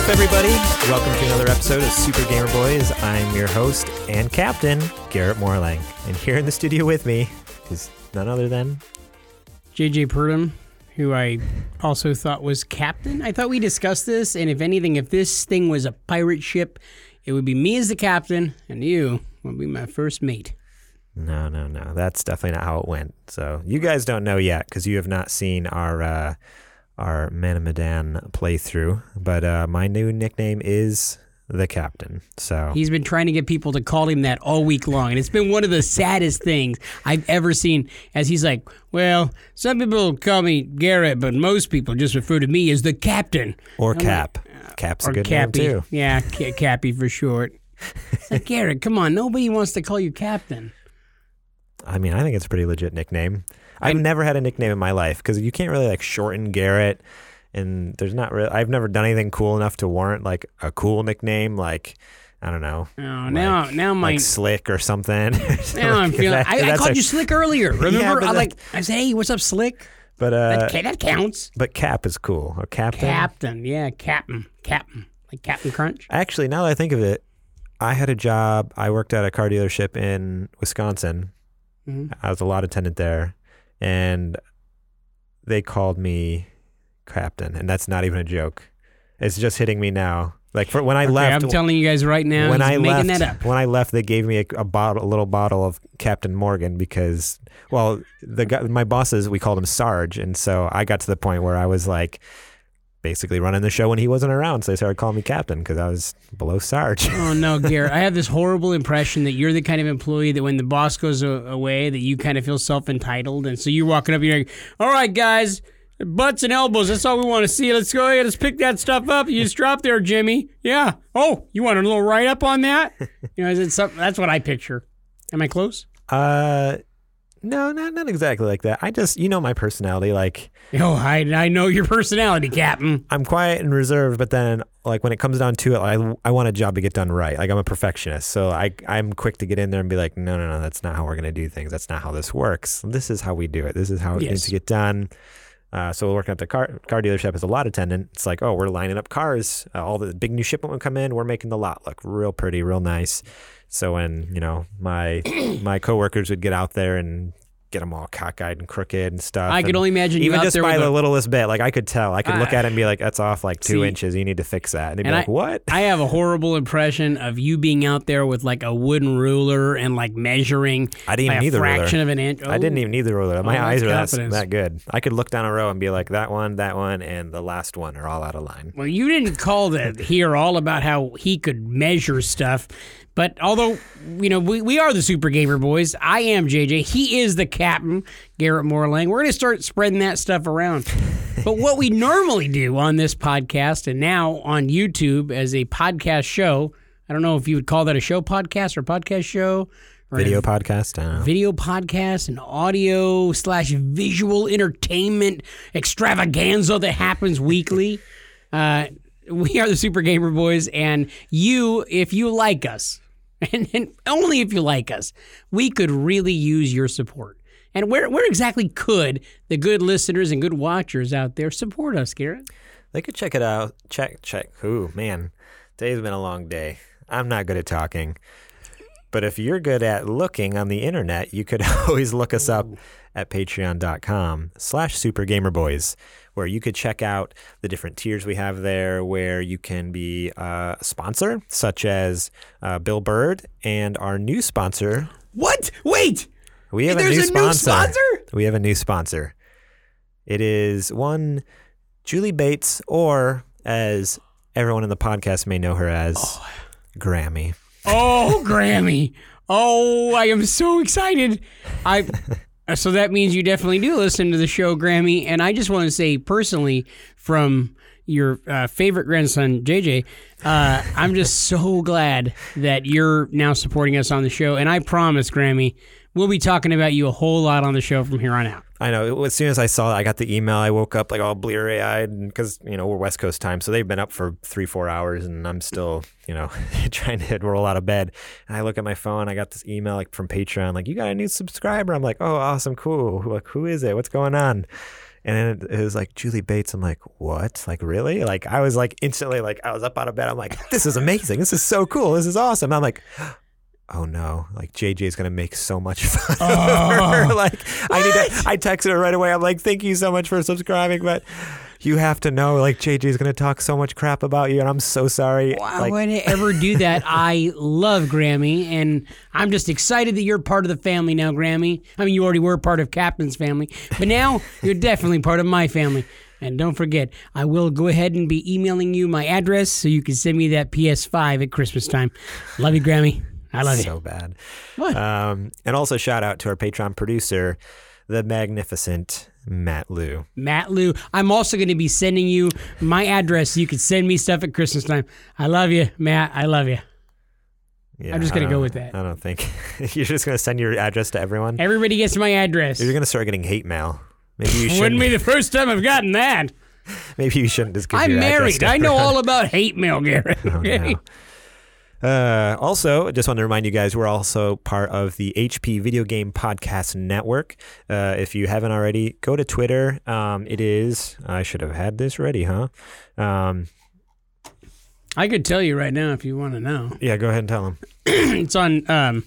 Up, everybody? Welcome to another episode of Super Gamer Boys. I'm your host and captain, Garrett Morlang. And here in the studio with me is none other than JJ Purdom, who I also thought was captain. I thought we discussed this, and if anything, if this thing was a pirate ship, it would be me as the captain, and you would be my first mate. No, no, no. That's definitely not how it went. So you guys don't know yet because you have not seen our uh, our Man of Medan playthrough. But uh, my new nickname is the captain. So He's been trying to get people to call him that all week long, and it's been one of the saddest things I've ever seen. As he's like, "Well, some people call me Garrett, but most people just refer to me as the captain." or Cap. Cap's a good Cappy. name too. Yeah, Ca- Cappy for short. It's like, Garrett, come on, nobody wants to call you captain. I mean, I think it's a pretty legit nickname. I've never had a nickname in my life because you can't really like shorten Garrett, and there's not really. I've never done anything cool enough to warrant like a cool nickname, like I don't know, Oh, now, like- now my like Slick or something. Now I'm feeling. That- I, I called a- you Slick earlier. Remember? but I like. I said, "Hey, what's up, Slick?" but uh, That, that counts. but Cap is cool. Or Captain. Captain, yeah, Captain, Captain, like Captain Crunch. Actually, now that I think of it, I had a job. I worked at a car dealership in Wisconsin. Mhm. I was a lot attendant there, and they called me captain, and that's not even a joke. It's just hitting me now. Like for when I Okay, left, I'm telling you guys right now. when I making left, that up. when I left, they gave me a, a bottle, a little bottle of Captain Morgan because, well, the guy, my bosses, we called him Sarge, and so I got to the point where I was like, basically running the show when he wasn't around, so they started calling me Captain because I was below Sarge. Oh no, Garrett! I have this horrible impression that you're the kind of employee that when the boss goes away, that you kind of feel self entitled, and so you're walking up, you're like, "All right, guys." Butts and elbows. That's all we want to see. Let's go ahead. Let's pick that stuff up. You just drop there, Jimmy. Yeah. Oh, you want a little write up on that? You know, is it something? That's what I picture. Am I close? Uh, no, not not exactly like that. I just, you know, my personality. Like, Oh, I, I know your personality, Captain. I'm quiet and reserved, but then, like, when it comes down to it, I I want a job to get done right. Like, I'm a perfectionist, so I I'm quick to get in there and be like, no, no, no, that's not how we're gonna do things. That's not how this works. This is how we do it. This is how it needs to get done. Uh, so working at the car car dealership as a lot attendant, it's like, oh, we're lining up cars. Uh, all the big new shipment would come in. We're making the lot look real pretty, real nice. So when you know my my coworkers would get out there and get them all cockeyed and crooked and stuff. I could only imagine you even out just there by the a- littlest bit. Like I could tell. I could look ah. at it and be like, "That's off like two See, inches. You need to fix that." And they'd be and like, I- "What?" I have a horrible impression of you being out there with like a wooden ruler and like measuring I didn't even need a the fraction ruler. of an inch. I didn't Oh. even need the ruler. My Oh, eyes are that, that good. I could look down a row and be like, "That one, that one, and the last one are all out of line." Well, you didn't call the here all about how he could measure stuff. But although, you know, we, we are the Super Gamer Boys, I am JJ. He is the captain, Garrett Morlang. We're going to start spreading that stuff around. but what we normally do on this podcast and now on YouTube as a podcast show, I don't know if you would call that a show podcast or podcast show. Or Video podcast. Video podcast and audio slash visual entertainment extravaganza that happens weekly. Uh, we are the Super Gamer Boys, and you, if you like us, and, and only if you like us, we could really use your support. And where, where exactly could the good listeners and good watchers out there support us, Garrett? They could check it out. Check, check. Ooh, man, today's been a long day. I'm not good at talking. But if you're good at looking on the internet, you could always look us up at patreon.com slash supergamerboys, where you could check out the different tiers we have there, where you can be uh, a sponsor, such as uh, Bill Bird, and our new sponsor. What? Wait! We have There's a new a new sponsor. sponsor? We have a new sponsor. It is one Julie Bates, or as everyone in the podcast may know her as, Oh. Grammy. Oh, Grammy. Oh, I am so excited. I so that means you definitely do listen to the show, Grammy. And I just want to say personally, from your uh, favorite grandson, JJ, uh, I'm just so glad that you're now supporting us on the show. And I promise, Grammy, we'll be talking about you a whole lot on the show from here on out. I know. As soon as I saw, that, I got the email. I woke up like all bleary eyed because you know we're West Coast time, so they've been up for three, four hours, and I'm still you know trying to roll out of bed. And I look at my phone. I got this email like from Patreon, like you got a new subscriber. I'm like, oh, awesome, cool. Like, who is it? What's going on? And it, it was like Julie Bates. I'm like, what? Like, really? Like, I was like instantly like I was up out of bed. I'm like, this is amazing. This is so cool. This is awesome. I'm like oh no, like JJ's gonna make so much fun of oh. her. Oh. like I need to I texted her right away. I'm like, thank you so much for subscribing, but you have to know like JJ's gonna talk so much crap about you and I'm so sorry. Why like would I ever do that? I love Grammy, and I'm just excited that you're part of the family now, Grammy. I mean, you already were part of Captain's family, but now you're definitely part of my family. And don't forget, I will go ahead and be emailing you my address so you can send me that PS5 at Christmas time. Love you, Grammy. I love you. so bad. What? Um and also shout out to our Patreon producer, the magnificent Matt Lou. Matt Lou. I'm also going to be sending you my address so you can send me stuff at Christmas time. I love you, Matt. I love you. Yeah, I'm just gonna go with that. I don't think you're just gonna send your address to everyone. Everybody gets my address. You're gonna start getting hate mail. Maybe you shouldn't. Wouldn't be the first time I've gotten that. Maybe you shouldn't just give I'm your address married. I know all about hate mail, Garrett. Oh, no. Uh, also, I just want to remind you guys we're also part of the HP Video Game Podcast Network. Uh, if you haven't already, go to Twitter. Um, it is, I should have had this ready, huh? Um, I could tell you right now if you want to know. yeah, go ahead and tell them. It's on. Um,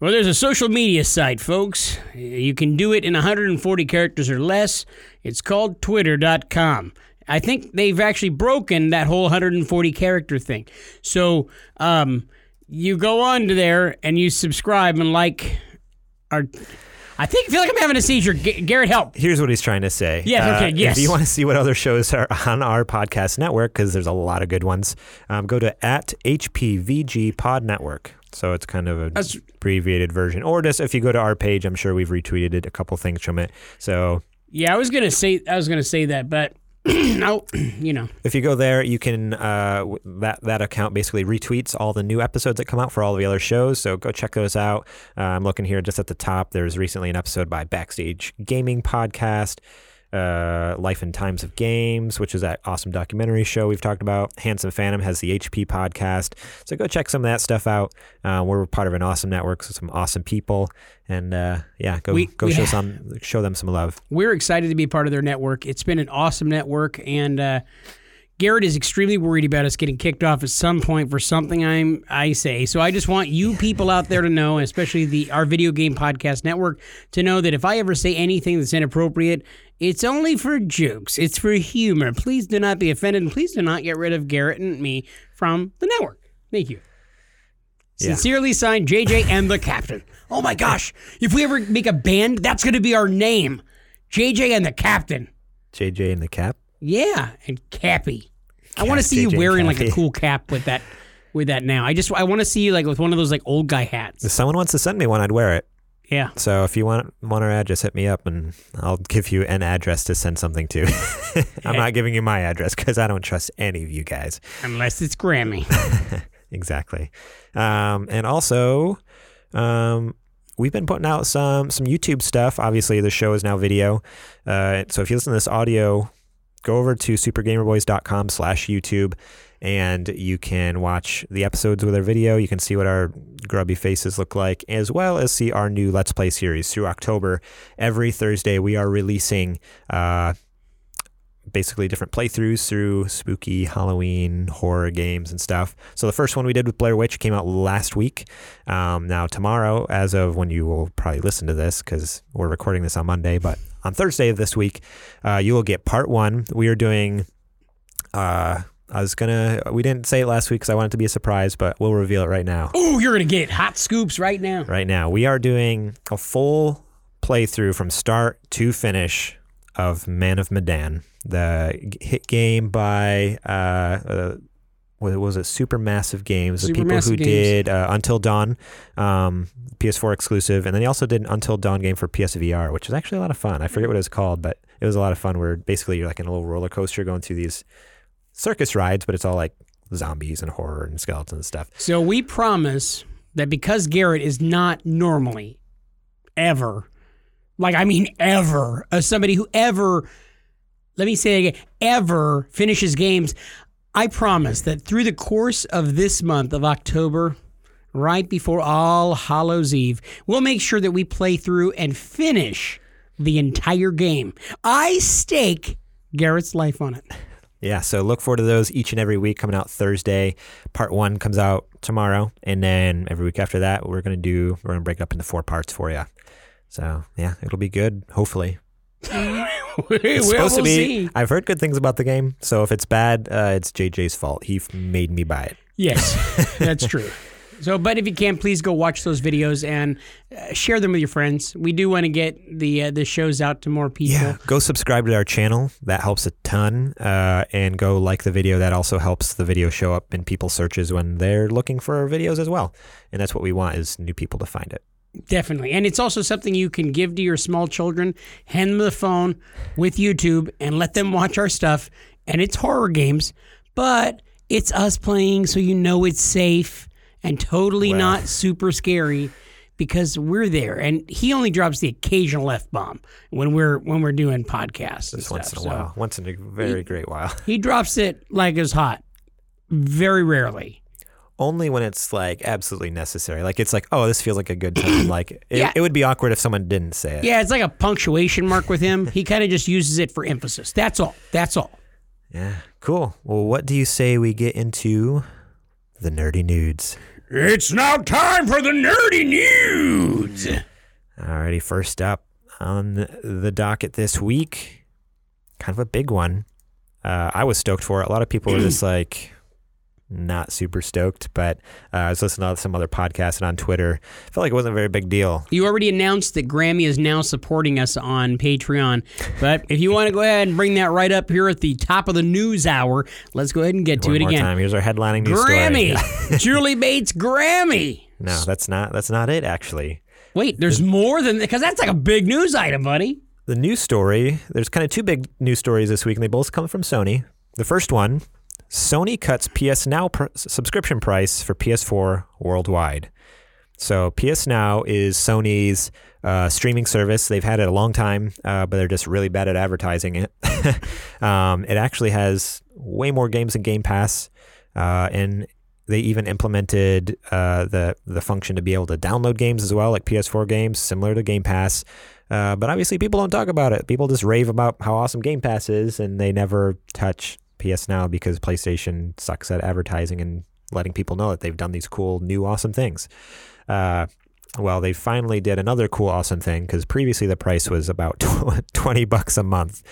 well, there's a social media site, folks. You can do it in 140 characters or less. It's called Twitter.com. I think they've actually broken that whole 140 character thing. So um, you go on to there and you subscribe and like our. I think I feel like I'm having a seizure. G- Garrett, help. Here's what he's trying to say. Yes, okay, Uh, yes. If you want to see what other shows are on our podcast network, because there's a lot of good ones, um, go to at HPVG Pod Network. So it's kind of an That's- abbreviated version. Or just if you go to our page, I'm sure we've retweeted a couple things from it. So Yeah, I was gonna say I was gonna say that, but no, you know. If you go there, you can uh, that that account basically retweets all the new episodes that come out for all the other shows. So go check those out. Uh, I'm looking here just at the top. There's recently an episode by Backstage Gaming Podcast, uh, Life and Times of Games, which is that awesome documentary show we've talked about. Handsome Phantom has the HP podcast. So go check some of that stuff out. Uh, we're part of an awesome network, so some awesome people, and uh, yeah, go We- go we show some show them some love. We're excited to be part of their network. It's been an awesome network, and uh, Garrett is extremely worried about us getting kicked off at some point for something I'm I say. So I just want you people out there to know, especially the our video game podcast network, to know that if I ever say anything that's inappropriate, it's only for jokes. It's for humor. Please do not be offended, and please do not get rid of Garrett and me from the network. Thank you. Yeah. Sincerely signed, JJ and the Captain. Oh my gosh! If we ever make a band, that's going to be our name, JJ and the Captain. JJ and the Cap. Yeah, and Cappy. I want to see you JJ wearing like a cool cap with that, with that now. I just I want to see you like with one of those like old guy hats. If someone wants to send me one, I'd wear it. Yeah. So if you want want our address, hit me up and I'll give you an address to send something to. I'm not giving you my address because I don't trust any of you guys. Unless it's Grammy. Exactly. Um, and also, um, we've been putting out some some YouTube stuff. Obviously, the show is now video. Uh, so if you listen to this audio, go over to supergamerboys.com slash YouTube and you can watch the episodes with our video. You can see what our grubby faces look like, as well as see our new Let's Play series through October. Every Thursday, we are releasing uh, basically different playthroughs through spooky Halloween horror games and stuff. So the first one we did with Blair Witch came out last week. Um, now tomorrow, as of when you will probably listen to this, because we're recording this on Monday, but on Thursday of this week, uh, you will get part one. We are doing. Uh, I was gonna. We didn't say it last week because I wanted it to be a surprise, but we'll reveal it right now. oh, you're gonna get hot scoops right now. Right now, we are doing a full playthrough from start to finish of Man of Medan, the hit game by uh, uh, what was it Supermassive games the people Supermassive who Games. did uh, until dawn um, ps4 exclusive and then he also did an until dawn game for psvr which was actually a lot of fun i forget what it was called but it was a lot of fun where basically you're like in a little roller coaster going through these circus rides but it's all like zombies and horror and skeletons and stuff So we promise that because Garrett is not normally ever, like I mean ever, as somebody who ever, let me say it again, ever finishes games, I promise that through the course of this month of October, right before All Hallows Eve, we'll make sure that we play through and finish the entire game. I stake Garrett's life on it. Yeah, so look forward to those each and every week coming out Thursday. Part one comes out tomorrow, and then every week after that, we're gonna do we're gonna break it up into four parts for you. So yeah, it'll be good. Hopefully, it's supposed to be. I've heard good things about the game, so if it's bad, uh, it's JJ's fault. He made me buy it. Yes, that's true. So, but if you can, please go watch those videos and uh, share them with your friends. We do want to get the uh, the shows out to more people. Yeah, go subscribe to our channel. That helps a ton. Uh, and go like the video. That also helps the video show up in people's searches when they're looking for our videos as well. And that's what we want is new people to find it. Definitely. And it's also something you can give to your small children, hand them the phone with YouTube, and let them watch our stuff. And it's horror games, but it's us playing, so you know it's safe and totally not super scary because we're there. And he only drops the occasional f bomb when we're when we're doing podcasts. Just once in a So while. Once in a very great while. He drops it like it's hot. Very rarely. Only when it's like absolutely necessary. Like it's like, oh, this feels like a good time. Like it, Yeah. it would be awkward if someone didn't say it. Yeah, it's like a punctuation mark with him. He kind of just uses it for emphasis. That's all. That's all. Yeah. Cool. Well, what do you say we get into the nerdy nudes? It's now time for the nerdy news. Alrighty, first up on the docket this week, kind of a big one. Uh, I was stoked for it. A lot of people were just like not super stoked, but uh, I was listening to some other podcasts and on Twitter. I Felt like it wasn't a very big deal. You already announced that Grammy is now supporting us on Patreon. But if you want to go ahead and bring that right up here at the top of the news hour, let's go ahead and get to it again. time. Here's our headlining news story. Grammy. Julie Bates Grammy. No, that's not. That's not it. Actually, Wait, there's more than because that's like a big news item, buddy. the news story, there's kind of two big news stories this week, and they both come from Sony. The first one Sony cuts PS Now pr- subscription price for PS4 worldwide. So, PS Now is Sony's uh, streaming service. They've had it a long time, uh, but they're just really bad at advertising it. um, it actually has way more games than Game Pass, uh, and they even implemented uh, the the function to be able to download games as well, like PS4 games, similar to Game Pass. Uh, but obviously, people don't talk about it. People just rave about how awesome Game Pass is, and they never touch PS Now because PlayStation sucks at advertising and letting people know that they've done these cool, new, awesome things. Uh, well, they finally did another cool, awesome thing because previously the price was about twenty bucks a month,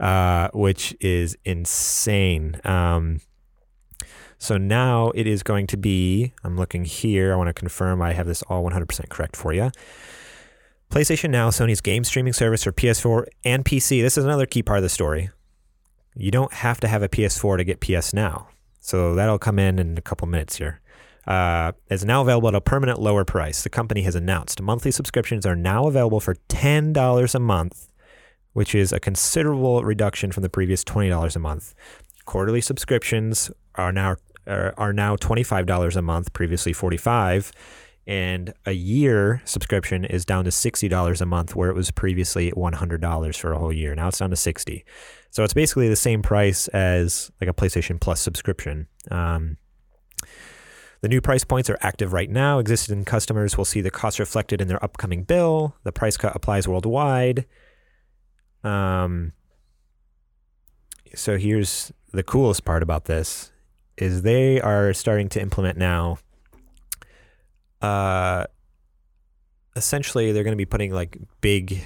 uh, which is insane. Um, so now it is going to be. I'm looking here. I want to confirm I have this all 100% correct for you. PlayStation Now, Sony's game streaming service for PS4 and PC. This is another key part of the story. You don't have to have a PS4 to get PS Now. So that'll come in in a couple minutes here. Uh, is now available at a permanent lower price. The company has announced monthly subscriptions are now available for $10 a month, which is a considerable reduction from the previous $20 a month. Quarterly subscriptions are now are, are now $25 a month, previously 45 and a year subscription is down to $60 a month where it was previously $100 for a whole year. Now it's down to 60. So it's basically the same price as like a PlayStation Plus subscription. Um, the new price points are active right now. Existing customers will see the cost reflected in their upcoming bill. The price cut applies worldwide. Um, so here's the coolest part about this is they are starting to implement now uh essentially they're going to be putting like big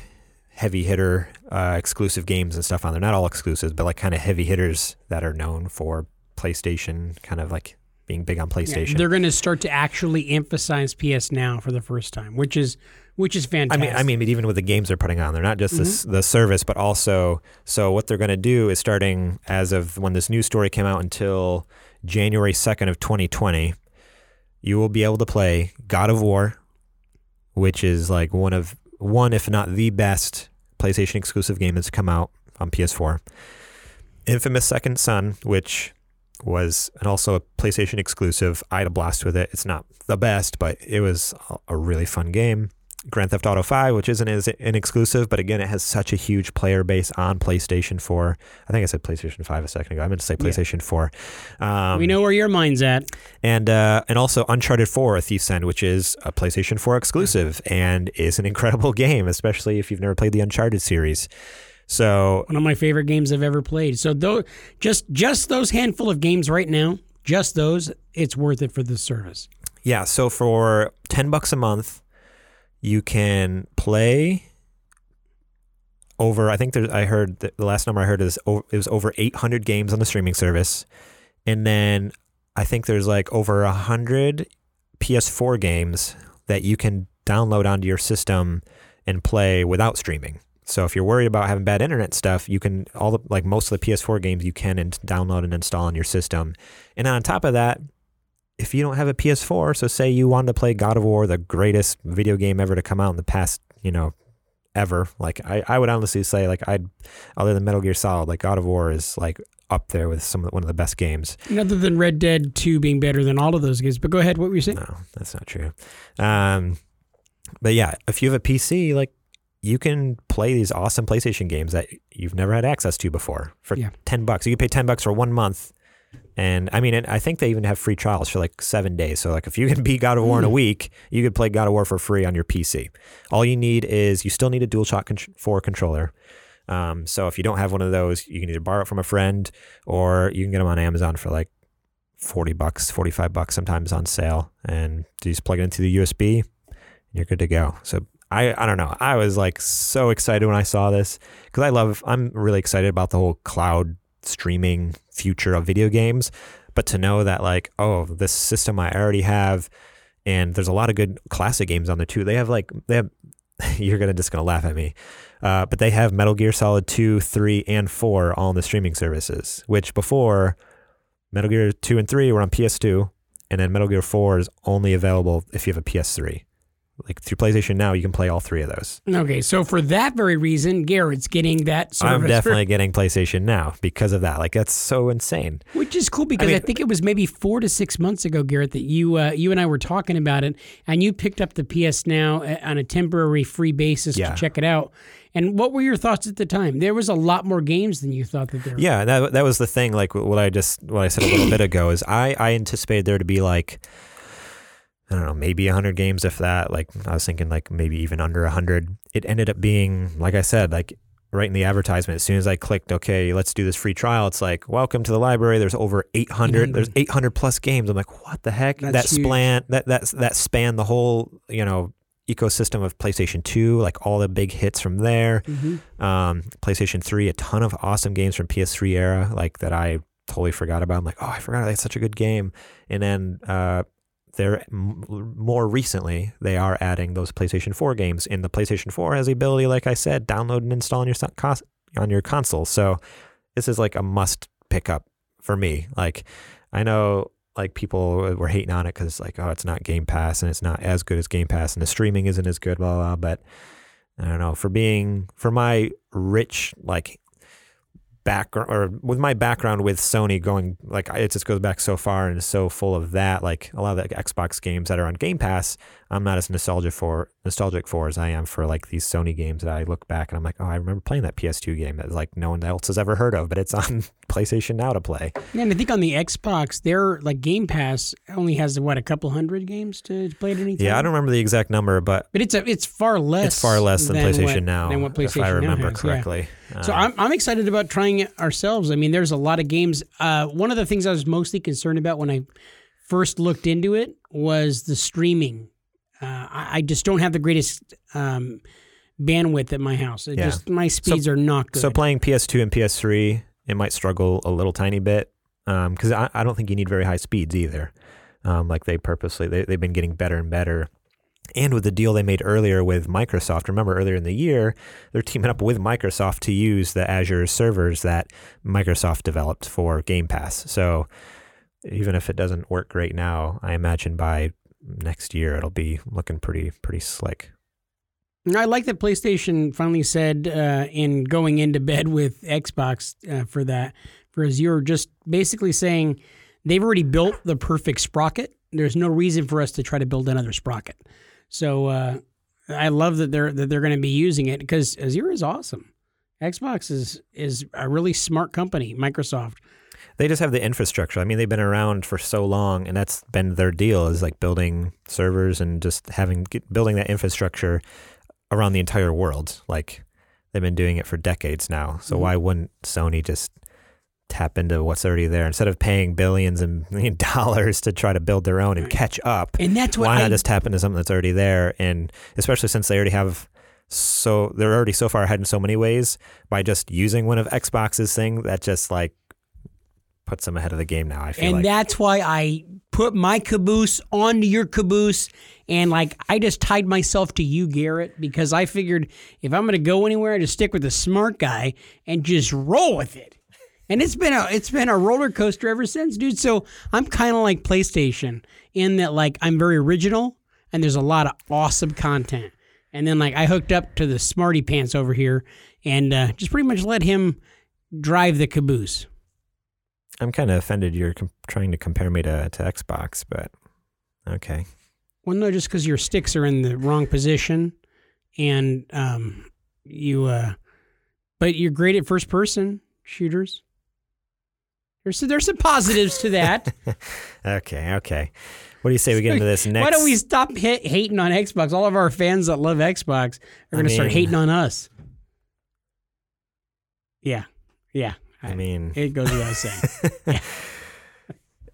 heavy hitter uh, exclusive games and stuff on there not all exclusives but like kind of heavy hitters that are known for PlayStation kind of like being big on Yeah, PlayStation they're going to start to actually emphasize PS Now for the first time, which is which is fantastic. I mean, I mean, even with the games they're putting on, they're not just this, the service, but also. So what they're going to do is starting as of when this news story came out until January 2nd of 2020, you will be able to play God of War, which is like one of one if not the best PlayStation exclusive game that's come out on PS4. Infamous Second Son, which was and also a PlayStation exclusive. I had a blast with it. It's not the best, but it was a really fun game. Grand Theft Auto 5, which isn't as an exclusive, but again, it has such a huge player base on PlayStation 4. I think I said PlayStation 5 a second ago. I meant to say PlayStation yeah. 4. Um, we know where your mind's at. And uh, and also Uncharted 4, A Thief's End, which is a PlayStation 4 exclusive and is an incredible game, especially if you've never played the Uncharted series. So one of my favorite games I've ever played. So though just just those handful of games right now, just those, it's worth it for the service. Yeah, so for 10 bucks a month, you can play over i think there's i heard the last number i heard is it was over 800 games on the streaming service. And then i think there's like over 100 ps4 games that you can download onto your system and play without streaming. So if you're worried about having bad internet stuff you can all the like most of the ps4 games you can and download and install on your system. And on top of that if you don't have a PS4, so say you wanted to play God of War, the greatest video game ever to come out in the past, you know, ever. Like I, I would honestly say like I'd other than Metal Gear Solid, like God of War is like up there with some one of the best games. Other than Red Dead 2 being better than all of those games. But go ahead, what were you saying? No, that's not true. Um, but yeah, if you have a PC, like you can play these awesome PlayStation games that you've never had access to before for yeah. 10 bucks. You can pay 10 bucks for one month and I mean, I think they even have free trials for like seven days. So, like, if you can beat God of War in a hmm. week, you could play God of War for free on your PC. All you need is you still need a DualShock con- 4 controller. Um, so, if you don't have one of those, you can either borrow it from a friend or you can get them on Amazon for like 40 bucks, 45 bucks sometimes on sale. And you just plug it into the USB and you're good to go. So, I, I don't know. I was like so excited when I saw this because I love, I'm really excited about the whole cloud streaming future of video games, but to know that like, oh, this system I already have, and there's a lot of good classic games on there too. They have like they have. you're gonna just gonna laugh at me, uh, but they have Metal Gear Solid two, three, and four all on the streaming services. Which before Metal Gear two and three were on PS2, and then Metal Gear four is only available if you have a PS3 like through PlayStation Now, you can play all three of those. Okay, so for that very reason, Garrett's getting that service. I'm definitely for, getting PlayStation Now because of that. Like that's so insane. Which is cool because I, mean, I think it was maybe four to six months ago, Garrett, that you uh, you and I were talking about it, and you picked up the PS Now uh, on a temporary free basis yeah. to check it out. And what were your thoughts at the time? There was a lot more games than you thought that there. Were. Yeah, that that was the thing. Like what I just what I said a little bit ago is I I anticipated there to be like I don't know, maybe 100 games, if that. Like, I was thinking, like, maybe even under 100. It ended up being, like I said, like, right in the advertisement, as soon as I clicked, okay, let's do this free trial, it's like, welcome to the library. There's over 800, there's 800 plus games. I'm like, what the heck? That's that span, that, that, that span the whole, you know, ecosystem of PlayStation 2, like all the big hits from there. Mm-hmm. Um, PlayStation 3, a ton of awesome games from PS3 era, like that I totally forgot about. I'm like, oh, I forgot that's such a good game. And then uh, they're more recently they are adding those PlayStation 4 games, and the PlayStation 4 has the ability, like I said, download and install on your on your console. So this is like a must pick up for me. Like I know like people were hating on it because like oh it's not Game Pass and it's not as good as Game Pass and the streaming isn't as good blah blah. But I don't know for being for my rich like background or with my background with Sony going like it just goes back so far and is so full of that like a lot of the Xbox games that are on Game Pass I'm not as nostalgic for nostalgic for as I am for like these Sony games that I look back and I'm like oh I remember playing that PS2 game that like no one else has ever heard of but it's on PlayStation now to play. Yeah, and I think on the Xbox their like Game Pass only has what a couple hundred games to play at any time. Yeah, I don't remember the exact number but but it's a it's far less it's far less than, than PlayStation what, now than what PlayStation if I remember has, correctly. Yeah. So I'm, I'm excited about trying it ourselves. I mean, there's a lot of games. Uh, one of the things I was mostly concerned about when I first looked into it was the streaming. Uh, I, I, just don't have the greatest um, bandwidth at my house. It yeah. Just my speeds so, are not good. So playing PS2 and PS3, it might struggle a little tiny bit because um, I, I, don't think you need very high speeds either. Um, like they purposely they, they've been getting better and better and with the deal they made earlier with Microsoft, remember earlier in the year, they're teaming up with Microsoft to use the Azure servers that Microsoft developed for Game Pass. So even if it doesn't work great now, I imagine by next year it'll be looking pretty pretty slick. I like that PlayStation finally said uh, in going into bed with Xbox uh, for that, for you're just basically saying they've already built the perfect sprocket. There's no reason for us to try to build another sprocket. So uh, I love that they're that they're going to be using it because Azure is awesome. Xbox is is a really smart company. Microsoft. They just have the infrastructure. I mean, they've been around for so long, and that's been their deal is like building servers and just having building that infrastructure around the entire world. Like they've been doing it for decades now. So mm-hmm. why wouldn't Sony just tap into what's already there instead of paying billions and dollars to try to build their own and catch up? And that's why not I, just tap into something that's already there? And especially since they already have so they're already so far ahead in so many ways by just using one of Xbox's thing that just like puts them ahead of the game now. I feel like and like. that's why I put my caboose onto your caboose, and like I just tied myself to you, Garrett, because I figured if I'm going to go anywhere, I just stick with the smart guy and just roll with it. And it's been a it's been a roller coaster ever since, dude. So I'm kind of like PlayStation in that like I'm very original and there's a lot of awesome content. And then like I hooked up to the smarty pants over here and uh, just pretty much let him drive the caboose. I'm kind of offended you're com- trying to compare me to, to Xbox, but okay. Well, no, just because your sticks are in the wrong position, and um, you, uh, but you're great at first person shooters. There's there's some positives to that. okay, okay. What do you say we get into this next? Why don't we stop hating on Xbox? All of our fans that love Xbox are going to start hating on us. Yeah, yeah. I mean, it goes without saying. yeah.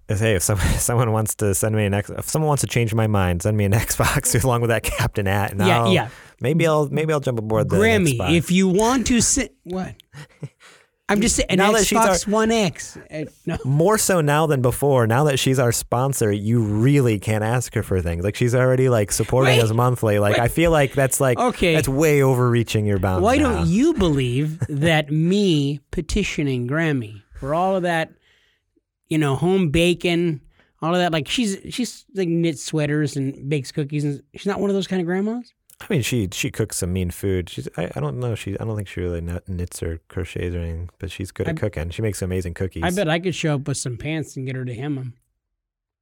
Hey, if someone, someone wants to send me an X, if someone wants to change my mind, send me an Xbox along with that Captain Hat. And yeah, I'll, yeah. Maybe I'll maybe I'll jump aboard the Grammy. Xbox. If you want to sit, what? I'm just saying, now Xbox our, One X. Uh, no. More so now than before. Now that she's our sponsor, you really can't ask her for things. Like she's already like supporting wait, us monthly. Like wait. I feel like that's like okay. That's way overreaching your bounds. Why now. don't you believe that me petitioning Grammy for all of that, you know, home bacon, all of that? Like she's she's like knits sweaters and bakes cookies, and she's not one of those kind of grandmas. I mean, she she cooks some mean food. She's I, I don't know. She I don't think she really knits or crochets or anything, but she's good at cooking. She makes amazing cookies. I bet I could show up with some pants and get her to hem them.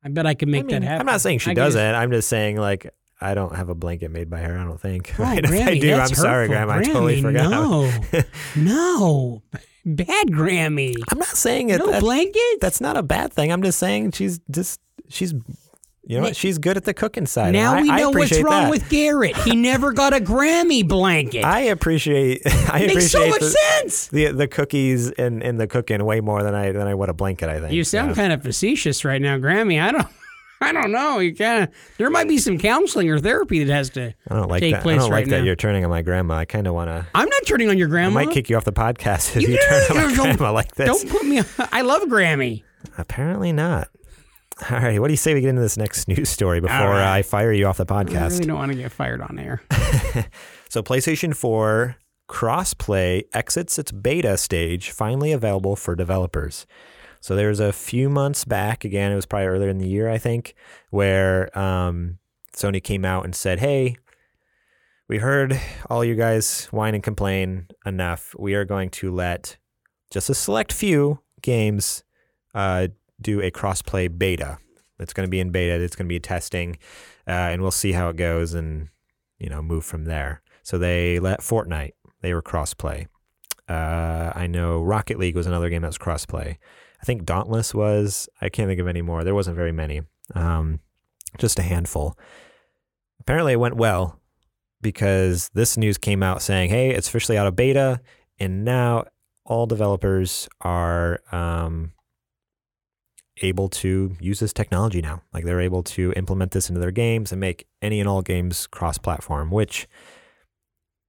I bet I could make I mean, that happen. I'm not saying she I doesn't. Just, I'm just saying like I don't have a blanket made by her. I don't think. Oh, right? Grammy, if I do, I'm hurtful. sorry, Grandma. Grammy, I totally forgot. No, no, bad Grammy. I'm not saying it. No that, blanket. That's not a bad thing. I'm just saying she's just she's you know what? She's good at the cooking side. Now I, we know what's wrong that. with Garrett. He never got a Grammy blanket. I appreciate. I appreciate it Makes appreciate so much the, sense. The the cookies and, and the cooking way more than I than I would a blanket. I think you sound kind of facetious right now, Grammy. I don't. I don't know. You kind of there might be some counseling or therapy that has to I don't like take that. place I don't right like now. that you're turning on my grandma. I kind of want to. I'm not turning on your grandma. I might kick you off the podcast if you, you turn on my grandma like this. Don't put me. On. I love Grammy. Apparently not. All right, what do you say we get into this next news story before right. I fire you off the podcast? I really don't want to get fired on air. so, PlayStation 4 crossplay exits its beta stage, finally available for developers. So, there's a few months back, again, it was probably earlier in the year, I think, where um, Sony came out and said, hey, we heard all you guys whine and complain enough. We are going to let just a select few games uh, do a crossplay beta. It's going to be in beta. It's going to be testing, uh, and we'll see how it goes, and you know, move from there. So they let Fortnite. They were crossplay. Uh, I know Rocket League was another game that was crossplay. I think Dauntless was. I can't think of any more. There wasn't very many. Um, just a handful. Apparently, it went well because this news came out saying, "Hey, it's officially out of beta, and now all developers are um, able to use this technology now. Like they're able to implement this into their games and make any and all games cross platform, which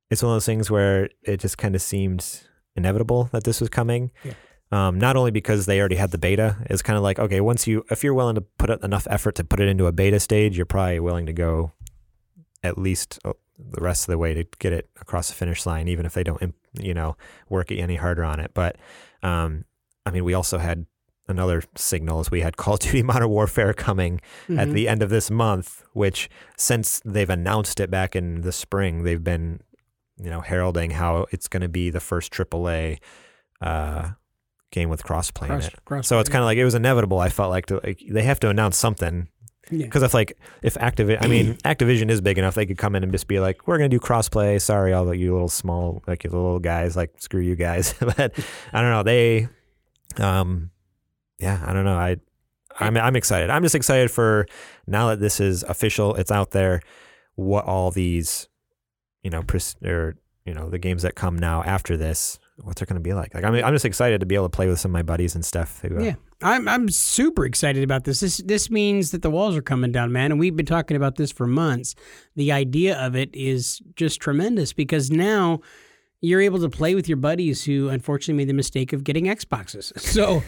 it's one of those things where it just kind of seemed inevitable that this was coming. Yeah. Um, not only because they already had the beta, it's kind of like, okay, once you, if you're willing to put enough effort to put it into a beta stage, you're probably willing to go at least uh, the rest of the way to get it across the finish line, even if they don't, you know, work any harder on it. But, um, I mean, we also had another signal is we had Call of Duty Modern Warfare coming Mm-hmm. at the end of this month, which since they've announced it back in the spring, they've been, you know, heralding how it's going to be the first AAA uh, game with crossplay in it. cross- So it's kind of like it was inevitable. I felt like, to, like they have to announce something Yeah. because if like if Activision, I mean Activision is big enough, they could come in and just be like, "We're gonna do crossplay." Sorry, all you little small, like you little guys, like screw you guys. but I don't know. They, um, yeah, I don't know. I, I'm I'm excited. I'm just excited for now that this is official. It's out there. What all these, you know, pres- or you know, the games that come now after this, What's they're gonna be like. Like I'm I'm just excited to be able to play with some of my buddies and stuff. Who, uh, Yeah, I'm I'm super excited about this. This this means that the walls are coming down, man, and we've been talking about this for months. The idea of it is just tremendous because now you're able to play with your buddies who unfortunately made the mistake of getting Xboxes. So,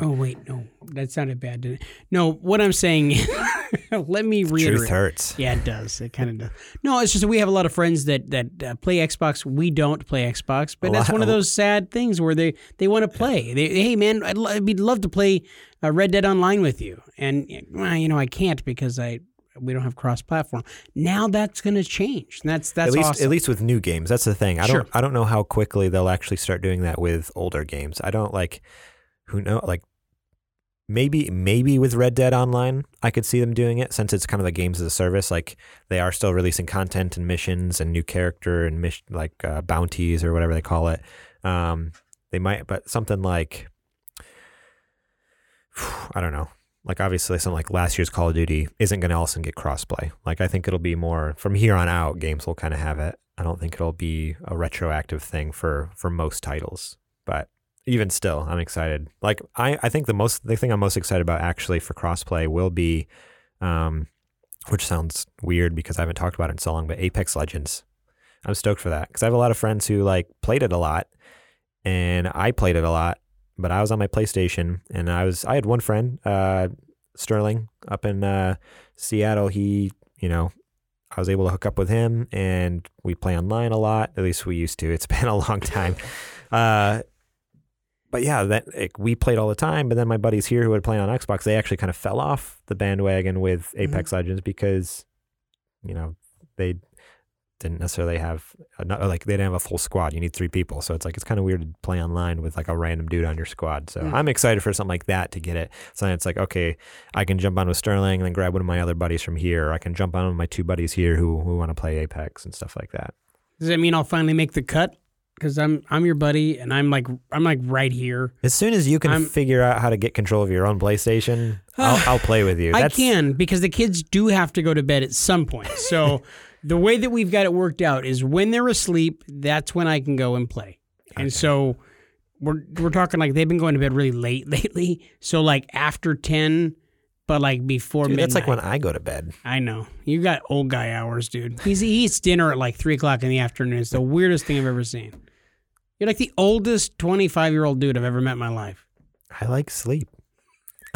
oh wait, no, that sounded bad, didn't it? No, what I'm saying, let me reiterate. Truth hurts. Yeah, it does. It kind of does. No, it's just that we have a lot of friends that that uh, play Xbox. We don't play Xbox, but A that's lot- one of those sad things where they they want to play. They, hey man, I'd, lo- I'd love to play uh, Red Dead Online with you, and well, you know I can't because I we don't have cross platform. Now that's going to change. And that's that's at least awesome. at least with new games. That's the thing. I don't Sure. I don't know how quickly they'll actually start doing that with older games. I don't like who know like maybe maybe with Red Dead Online, I could see them doing it since it's kind of the games as a service. Like they are still releasing content and missions and new character and mission like uh, bounties or whatever they call it. Um, they might, but something like I don't know. Like obviously, something like last year's Call of Duty isn't going to also get crossplay. Like I think it'll be more from here on out. Games will kind of have it. I don't think it'll be a retroactive thing for for most titles. But even still, I'm excited. Like I, I think the most the thing I'm most excited about actually for crossplay will be, um, which sounds weird because I haven't talked about it in so long, but Apex Legends. I'm stoked for that because I have a lot of friends who like played it a lot, and I played it a lot. But I was on my PlayStation, and I was I had one friend, uh, Sterling, up in uh, Seattle. He, you know, I was able to hook up with him, and we play online a lot. At least we used to. It's been a long time. Uh, but yeah, that like, we played all the time. But then my buddies here who had played on Xbox, they actually kind of fell off the bandwagon with Apex Legends because, you know, they didn't necessarily have not, like they didn't have a full squad. You need three people, so it's like it's kind of weird to play online with like a random dude on your squad. So Mm. I'm excited for something like that to get it. So it's like okay, I can jump on with Sterling and then grab one of my other buddies from here. Or I can jump on with my two buddies here who who want to play Apex and stuff like that. Does that mean I'll finally make the cut? Because I'm I'm your buddy, and I'm like I'm like right here. As soon as you can I'm- figure out how to get control of your own PlayStation, I'll, I'll play with you. I can because the kids do have to go to bed at some point. So the way that we've got it worked out is when they're asleep, that's when I can go and play. And so we're we're talking like they've been going to bed really late lately. So like after ten, but like before Dude, midnight. that's like when I go to bed. I know you got old guy hours, dude. He's, he eats dinner at like three o'clock in the afternoon. It's the weirdest thing I've ever seen. You're like the oldest twenty five year old dude I've ever met in my life. I like sleep.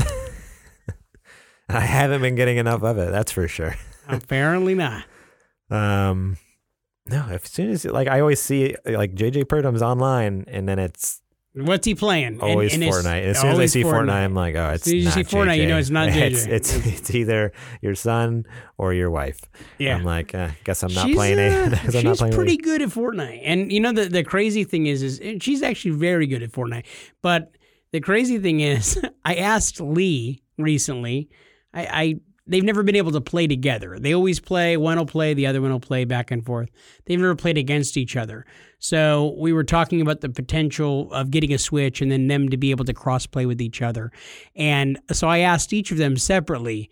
I haven't been getting enough of it. That's for sure. Apparently not. Um, no, as soon as like I always see like JJ Purdum's online, and then it's What's he playing? Always and it's Fortnite. As soon as I see Fortnite, I'm like, oh, it's soon as you not see Fortnite, you know it's not It's, JJ. it's it's either your son or your wife. Yeah. I'm like, uh, guess I'm not she's, playing uh, it. 'cause I'm not she's playing pretty League. good at Fortnite, and you know the the crazy thing is, is she's actually very good at Fortnite. But the crazy thing is, I asked Lee recently. I, I they've never been able to play together. They always play. One will play, the other one will play back and forth. They've never played against each other. So we were talking about the potential of getting a Switch and then them to be able to cross play with each other. And so I asked each of them separately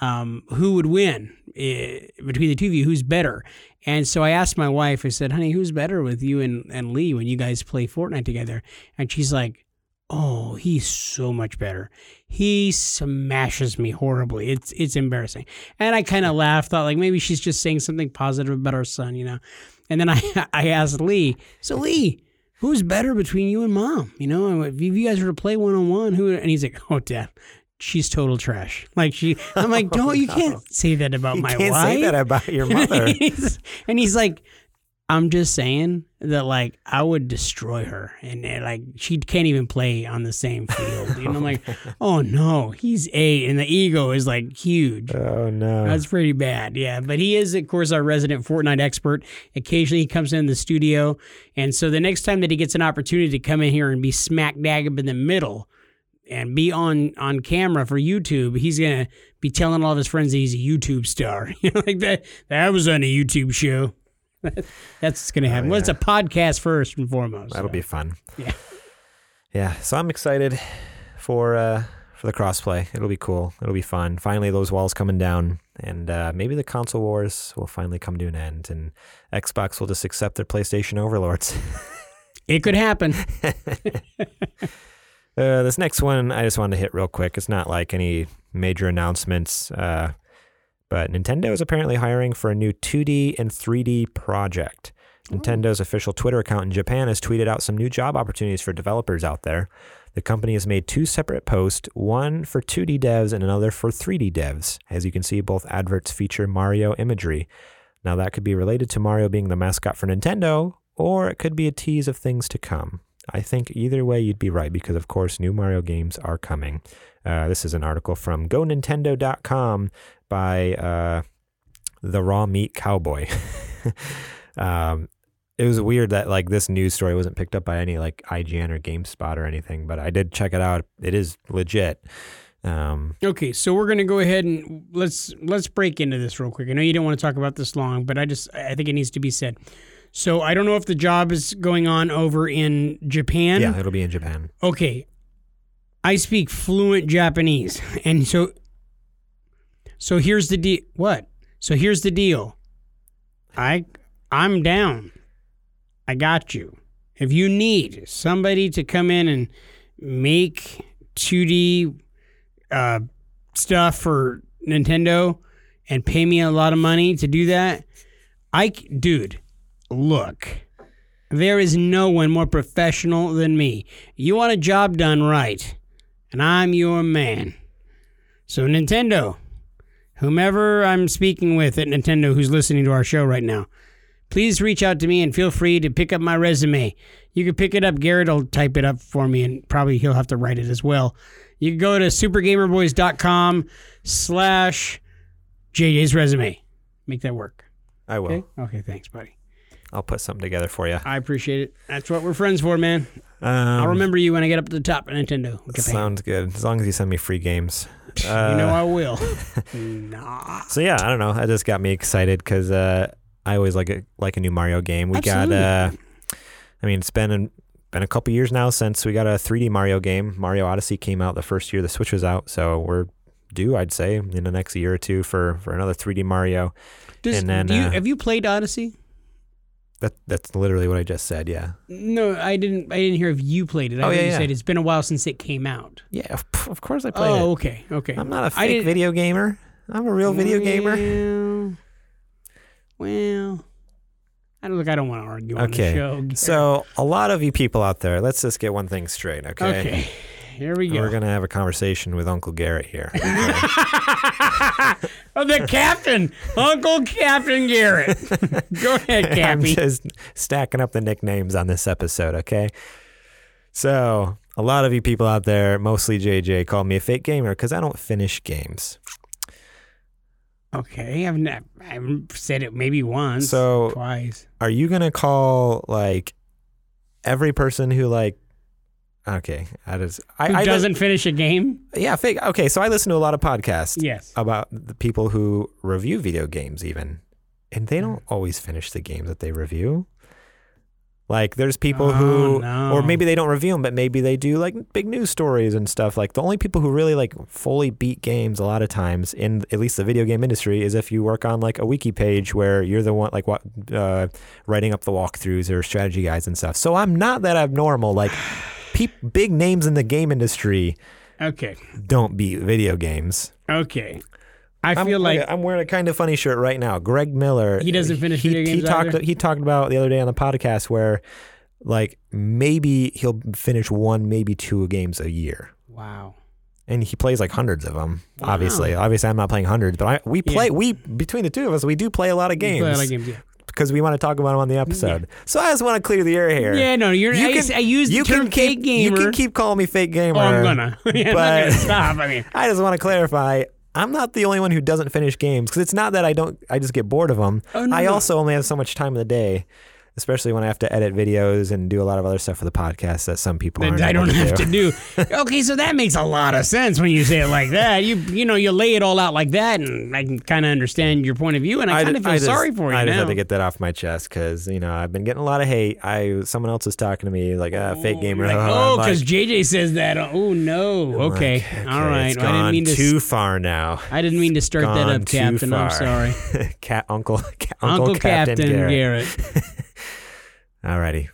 um, who would win eh, between the two of you, who's better. And so I asked my wife, I said, honey, who's better with you and, and Lee when you guys play Fortnite together? And she's like, oh, he's so much better. He smashes me horribly. It's it's embarrassing. And I kind of laughed, thought like maybe she's just saying something positive about our son, you know. And then I I asked Lee, so Lee, who's better between you and mom? You know, if you guys were to play one on one, who? And he's like, oh, dad. She's total trash. Like she, I'm like, oh, don't you can't say that about You my can't wife. say that about your mother. and he's like, I'm just saying that like I would destroy her, and, and, like she can't even play on the same field. You know, I'm like, oh no, he's eight, and the ego is like huge. Oh no, That's pretty bad. Yeah, but he is, of course, our resident Fortnite expert. Occasionally, he comes in the studio, and so the next time that he gets an opportunity to come in here and be smack dab in the middle and be on on camera for YouTube, he's gonna be telling all of his friends that he's a YouTube star. You know, like that. That was on a YouTube show. That's what's gonna happen. Well, it's a podcast first and foremost. that'll so. be fun. Yeah. Yeah, so I'm excited for uh for the crossplay. It'll be cool. It'll be fun. Finally, those walls coming down, and uh, maybe the console wars will finally come to an end, and Xbox will just accept their PlayStation overlords. It could happen. Uh, this next one, I just wanted to hit real quick. It's not like any major announcements, uh, but Nintendo is apparently hiring for a new 2D and 3D project. Nintendo's official Twitter account in Japan has tweeted out some new job opportunities for developers out there. The company has made two separate posts, one for 2D devs and another for 3D devs. As you can see, both adverts feature Mario imagery. Now, that could be related to Mario being the mascot for Nintendo, or it could be a tease of things to come. I think either way you'd be right because, of course, new Mario games are coming. Uh, this is an article from GoNintendo.com by uh, the Raw Meat Cowboy. um, it was weird that like this news story wasn't picked up by any like IGN or GameSpot or anything, but I did check it out. It is legit. Um, Okay, so we're gonna go ahead and let's let's break into this real quick. I know you don't want to talk about this long, but I just I think it needs to be said. So I don't know if the job is going on over in Japan. yeah, it'll be in Japan. Okay. I speak fluent Japanese. And so so here's the deal. What? So here's the deal. I I'm down. I got you. If you need somebody to come in and make 2D uh, stuff for Nintendo and pay me a lot of money to do that, I dude, look. There is no one more professional than me. You want a job done right, and I'm your man. So, Nintendo, whomever I'm speaking with at Nintendo who's listening to our show right now, please reach out to me and feel free to pick up my resume. You can pick it up. Garrett will type it up for me, and probably he'll have to write it as well. You can go to supergamerboys.com slash JJ's resume. Make that work. I will. Okay? Okay, thanks, buddy. I'll put something together for you. I appreciate it. That's what we're friends for, man. Um, I'll remember you when I get up to the top of Nintendo. Japan. Sounds good. As long as you send me free games. you know Uh, I will. nah. So yeah, I don't know. That just got me excited because uh, I always like a like a new Mario game. We got. Uh, I mean, it's been an, been a couple years now since we got a 3D Mario game. Mario Odyssey came out the first year the Switch was out, so we're due, I'd say, in the next year or two for for another 3D Mario. Does, and then, you, uh, have you played Odyssey? That that's literally what I just said. Yeah. No, I didn't. I didn't hear if you played it. I Oh, yeah, you yeah. said it's been a while since it came out. Yeah. Of, of course I played oh, it. Oh, okay, okay. I'm not a fake video gamer. I'm a real video gamer. Well, well, I don't look. I don't want to argue on Okay. the show. So a lot of you people out there, let's just get one thing straight, okay? okay, here we go. We're gonna have a conversation with Uncle Garrett here. oh, the captain, Uncle Captain Garrett. go ahead, I'm just stacking up the nicknames on this episode, okay? So, a lot of you people out there, mostly JJ, call me a fake gamer because I don't finish games. Okay, I've not, I've said it maybe once, So- twice. Are you gonna call like every person who like? Okay, I just I, Who I li- doesn't finish a game? yeah fake. Okay, so I listen to a lot of podcasts Yes. about the people who review video games, even, and they don't always finish the games that they review. Like, there's people Oh, who, no. or maybe they don't review them, but maybe they do like big news stories and stuff. Like, the only people who really like fully beat games a lot of times in at least the video game industry is if you work on like a wiki page where you're the one like what uh, writing up the walkthroughs or strategy guides and stuff. So I'm not that abnormal. Like, peop big names in the game industry Okay. don't beat video games. Okay. I I'm, feel like I'm wearing a kind of funny shirt right now. Greg Miller. He doesn't finish he, video He talked. either? He talked about the other day on the podcast where, like, maybe he'll finish one, maybe two games a year, wow. and he plays like hundreds of them. Wow. Obviously, obviously, I'm not playing hundreds, but I, we Yeah. play. We between the two of us, we do play a lot of games. play a lot of games, yeah. Because we want to talk about them on the episode. So I just want to clear the air here. Yeah, no, you're. I, I use the you term can keep, fake gamer. You can keep calling me fake gamer. oh, I'm gonna. Yeah, I'm not gonna stop. I mean, I just want to clarify. I'm not the only one who doesn't finish games because it's not that I don't. I just get bored of them. Oh, no, I no. also only have so much time in the day, especially when I have to edit videos and do a lot of other stuff for the podcast that some people that I don't to have do. to do. Okay, so that makes a lot of sense when you say it like that. You you know you lay it all out like that, and I can kind of understand your point of view, and I, kind of feel just- sorry for you I just now. had to get that off my chest because you know I've been getting a lot of hate. I someone else is talking to me like uh, fake gamer. Like, oh, like, because JJ says that. Oh no. Okay. like, All right. It's Well, I didn't mean to. too far now. I didn't mean to start that up, Captain. I'm sorry. Cat Uncle Ca- Uncle, Captain, Garrett. Garrett. Alrighty,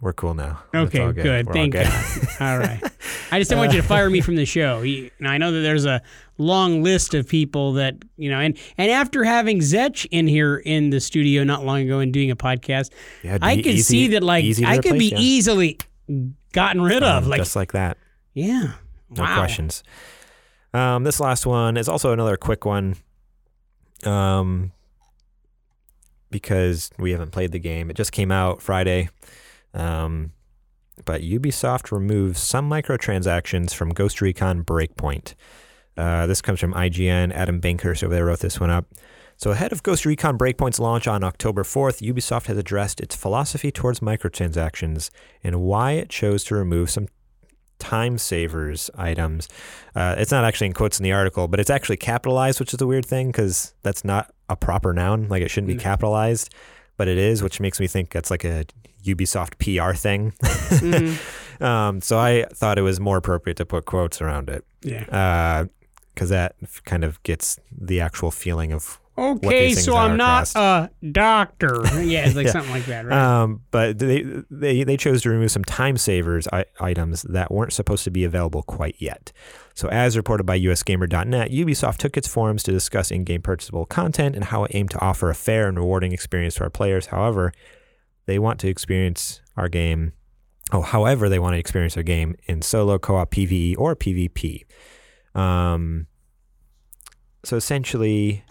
we're cool now. Okay, all good. We're all Thank good. God. All right. I just don't want you to fire me from the show. You, and I know that there's a long list of people that you know, and and after having Zech in here in the studio not long ago and doing a podcast, Yeah, I could easy- see that like I could be yeah. easily gotten rid of. Um, Like, just like that. yeah. No wow. questions. Um, this last one is also another quick one. Um, because we haven't played the game. It just came out Friday. Um, but Ubisoft removes some microtransactions from Ghost Recon Breakpoint. Uh, this comes from IGN. Adam Bankhurst over there wrote this one up. So, ahead of Ghost Recon Breakpoint's launch on October 4th, Ubisoft has addressed its philosophy towards microtransactions and why it chose to remove some time savers items. Uh, it's not actually in quotes in the article, but it's actually capitalized, which is a weird thing because that's not a proper noun. Like it shouldn't be Mm. capitalized, but it is, which makes me think that's like a Ubisoft PR thing. Mhm. um, so I thought it was more appropriate to put quotes around it Yeah. because that kind of gets the actual feeling of Okay, so I'm not across. a doctor. Yeah, it's like Yeah. something like that, right? Um, but they, they they chose to remove some time savers I- items that weren't supposed to be available quite yet. So, as reported by USGamer.net, Ubisoft took its forums to discuss in-game purchasable content and how it aimed to offer a fair and rewarding experience to our players. However, they want to experience our game. Oh, however, they want to experience their game in solo, co-op, PVE, or PvP. Um, so essentially,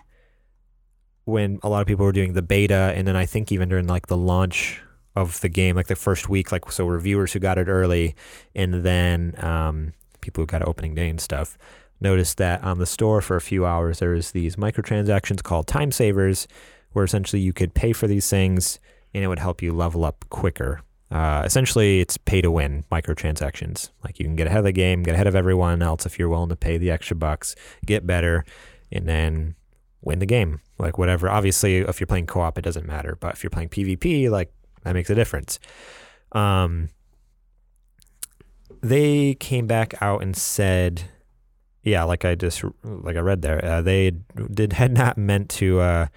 when a lot of people were doing the beta, and then I think even during like the launch of the game, like the first week, like so reviewers who got it early, and then um, people who got it opening day and stuff, noticed that on the store for a few hours there was these microtransactions called time savers, where essentially you could pay for these things and it would help you level up quicker. Uh, essentially, it's pay to win microtransactions. Like you can get ahead of the game, get ahead of everyone else if you're willing to pay the extra bucks, get better, and then win the game. Like whatever. Obviously, if you're playing co-op, it doesn't matter. But if you're playing PvP, like that makes a difference. Um, they came back out and said, yeah, like I just like I read there, uh, they did had not meant to uh,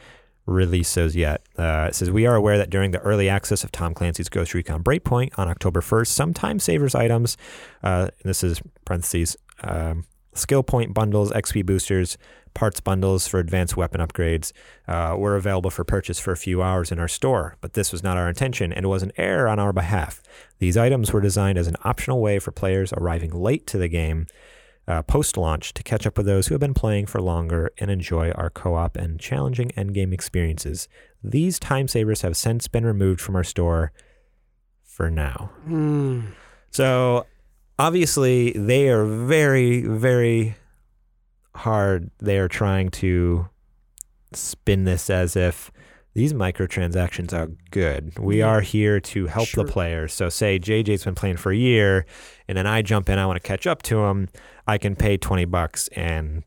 release those yet. Uh, it says we are aware that during the early access of Tom Clancy's Ghost Recon Breakpoint on October 1st, some time savers items, uh, this is parentheses, um, skill point bundles, XP boosters, parts bundles for advanced weapon upgrades uh, were available for purchase for a few hours in our store, but this was not our intention and was an error on our behalf. These items were designed as an optional way for players arriving late to the game uh, post launch to catch up with those who have been playing for longer and enjoy our co op and challenging endgame experiences. These time savers have since been removed from our store for now. Hmm. So obviously, they are very, very hard. They are trying to spin this as if these microtransactions are good. We are here to help Sure. the players. So, say JJ's been playing for a year, and then I jump in, I want to catch up to him. I can pay 20 bucks and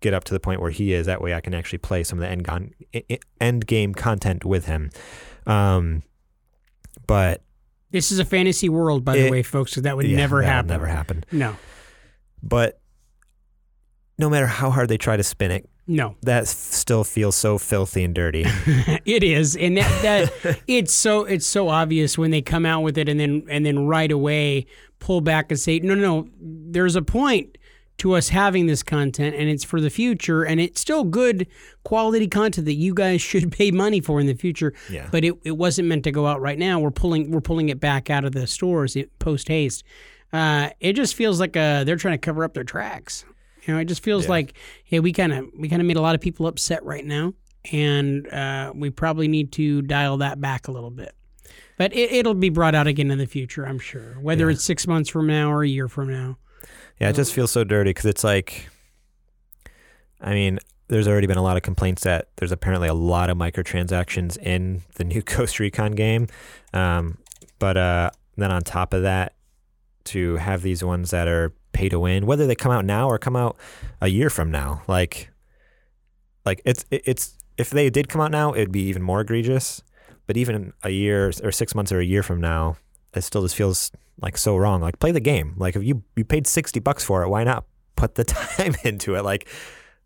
get up to the point where he is. That way, I can actually play some of the end, gon- end game content with him. Um, but This is a fantasy world, by the way, folks. So that would yeah, never happen. Never happen. No, But no matter how hard they try to spin it, no, that still feels so filthy and dirty. it is, and that, that it's so it's so obvious when they come out with it, and then and then right away pull back and say, no, no, no. There's a point to us having this content, and it's for the future, and it's still good quality content that you guys should pay money for in the future. Yeah. But it, it wasn't meant to go out right now. We're pulling we're pulling it back out of the stores post haste. Uh, it just feels like uh, they're trying to cover up their tracks. You know, it just feels Yeah. like, hey, we kind of we kind of made a lot of people upset right now, and uh, we probably need to dial that back a little bit. But it, it'll be brought out again in the future, I'm sure. Whether Yeah. it's six months from now or a year from now. Yeah, it just feels so dirty because it's like, I mean, there's already been a lot of complaints that there's apparently a lot of microtransactions in the new Ghost Recon game. Um, but uh, then on top of that, to have these ones that are pay to win, whether they come out now or come out a year from now, like, like it's it's if they did come out now, it'd be even more egregious. But even a year or six months or a year from now, it still just feels like so wrong. Like play the game. Like if you you paid sixty bucks for it, why not put the time into it? Like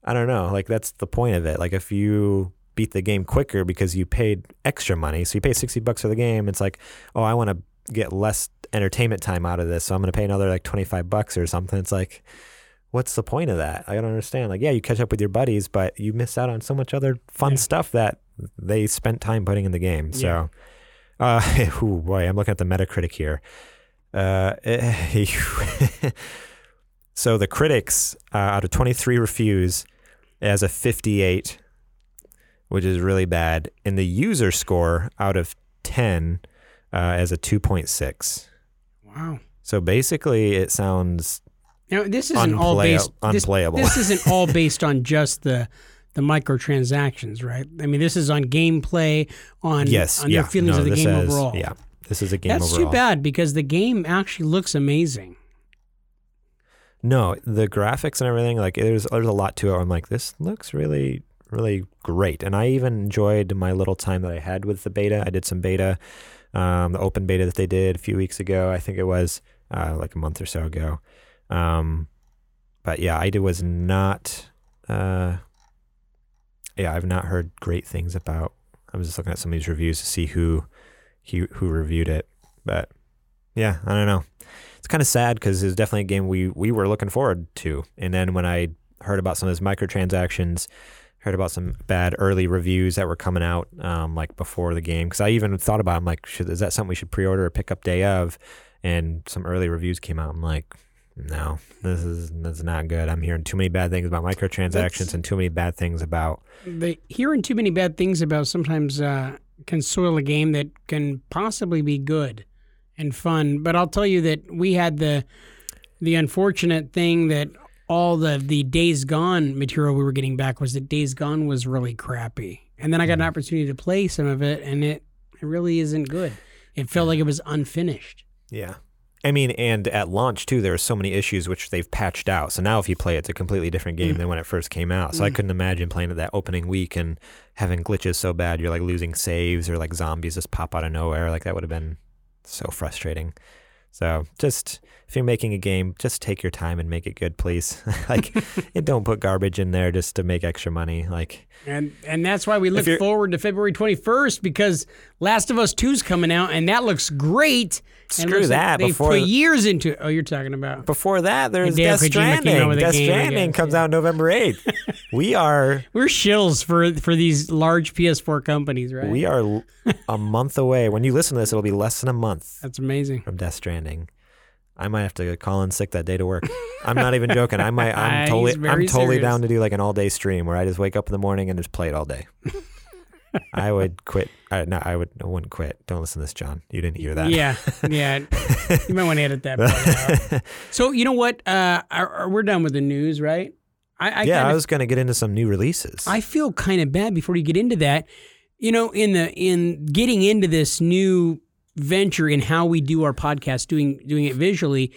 I don't know. Like that's the point of it. Like if you beat the game quicker because you paid extra money, so you pay sixty bucks for the game, it's like, oh, I want to get less entertainment time out of this, so I'm going to pay another like twenty five bucks or something. It's like. What's the point of that? I don't understand. Like, yeah, you catch up with your buddies, but you miss out on so much other fun Yeah. stuff that they spent time putting in the game. Yeah. So, uh, ooh, boy, I'm looking at the Metacritic here. Uh, so the critics uh, out of 23 reviews as a 58, which is really bad, and the user score out of 10 uh, as a 2.6. Wow. So basically, it sounds Now this isn't all based unplayable. This, isn't all based on just the the microtransactions, right? I mean, this is on gameplay, on yes, on yeah, their feelings no, of the game overall. Yeah, this is a game That's overall. too bad because the game actually looks amazing. No, the graphics and everything, like there's there's a lot to it. I'm like, this looks really, really great. And I even enjoyed my little time that I had with the beta. I did some beta, um, the open beta that they did a few weeks ago. I think it was uh, like a month or so ago. Um, but yeah, I did, was not. Uh, yeah, I've not heard great things about. I was just looking at some of these reviews to see who, who, who reviewed it. But yeah, I don't know it's kind of sad because it was definitely a game we we were looking forward to. And then when I heard about some of those microtransactions, heard about some bad early reviews that were coming out um, like before the game, because I even thought about, I'm like, should, is that something we should pre-order or pick up day of? And some early reviews came out. I'm like, no, this is this is not good. I'm hearing too many bad things about microtransactions That's- and too many bad things about. The hearing too many bad things about sometimes uh, can soil a game that can possibly be good and fun. But I'll tell you that we had the the unfortunate thing that all the the Days Gone material we were getting back was that Days Gone was really crappy, and then I got an mm. opportunity to play some of it, and it it really isn't good. It felt like it was unfinished. Yeah. I mean, and at launch too, there are so many issues which they've patched out. So now, if you play, it, it's a completely different game mm. than when it first came out. So I mm. couldn't imagine playing it that opening week and having glitches so bad you're like losing saves or like zombies just pop out of nowhere. Like that would have been so frustrating. So just if you're making a game, just take your time and make it good, please. like, and don't put garbage in there just to make extra money. Like, And and that's why we look forward to February 21st because Last of Us 2's coming out and that looks great. Screw looks like They before- put years into it. Oh, you're talking about. before that, there's Death Kojima came out Stranding. Death game, Stranding comes yeah. out November 8th. we are We're shills for for these large PS4 companies, right? We are a month away. When you listen to this, it'll be less than a month That's amazing. from Death Stranding. I might have to call in sick that day to work. I'm not even joking. I might. I'm totally. I'm totally serious. down to do like an all day stream where I just wake up in the morning and just play it all day. I would quit. I, no, I would. I wouldn't quit. Don't listen to this, John. You didn't hear that. Yeah, yeah. you might want to edit that. So you know what? Uh, are, are- we're done with the news, right? I, I yeah, kinda I was going to get into some new releases. I feel kind of bad before you get into that. You know, in the in getting into this new venture in how we do our podcast, doing doing it visually,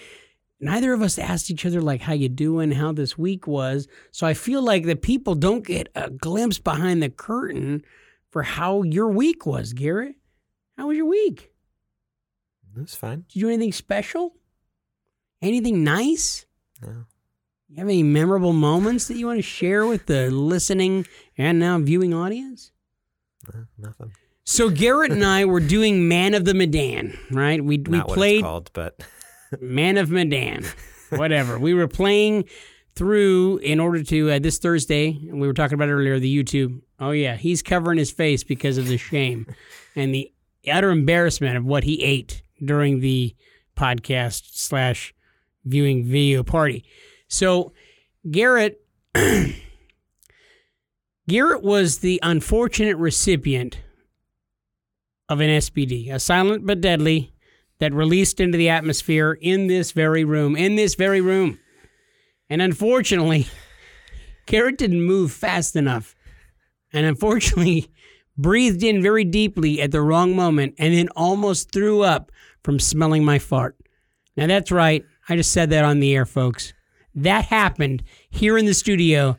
neither of us asked each other like how you doing, how this week was. So I feel like the people don't get a glimpse behind the curtain for how your week was, Garrett. How was your week? That's fine. Did you do anything special? Anything nice? No. You have any memorable moments that you want to share with the listening and now viewing audience? No, nothing. So Garrett and I were doing Man of the Medan, right? We we Not played it's called, but Man of Medan, whatever. we were playing through in order to uh, this Thursday. and We were talking about earlier. The YouTube. Oh yeah, he's covering his face because of the shame and the utter embarrassment of what he ate during the podcast slash viewing video party. So Garrett Garrett was the unfortunate recipient of an SPD, a silent but deadly, that released into the atmosphere in this very room, in this very room. And unfortunately, Garrett didn't move fast enough. And unfortunately, breathed in very deeply at the wrong moment and then almost threw up from smelling my fart. Now, that's right. I just said that on the air, folks. That happened here in the studio,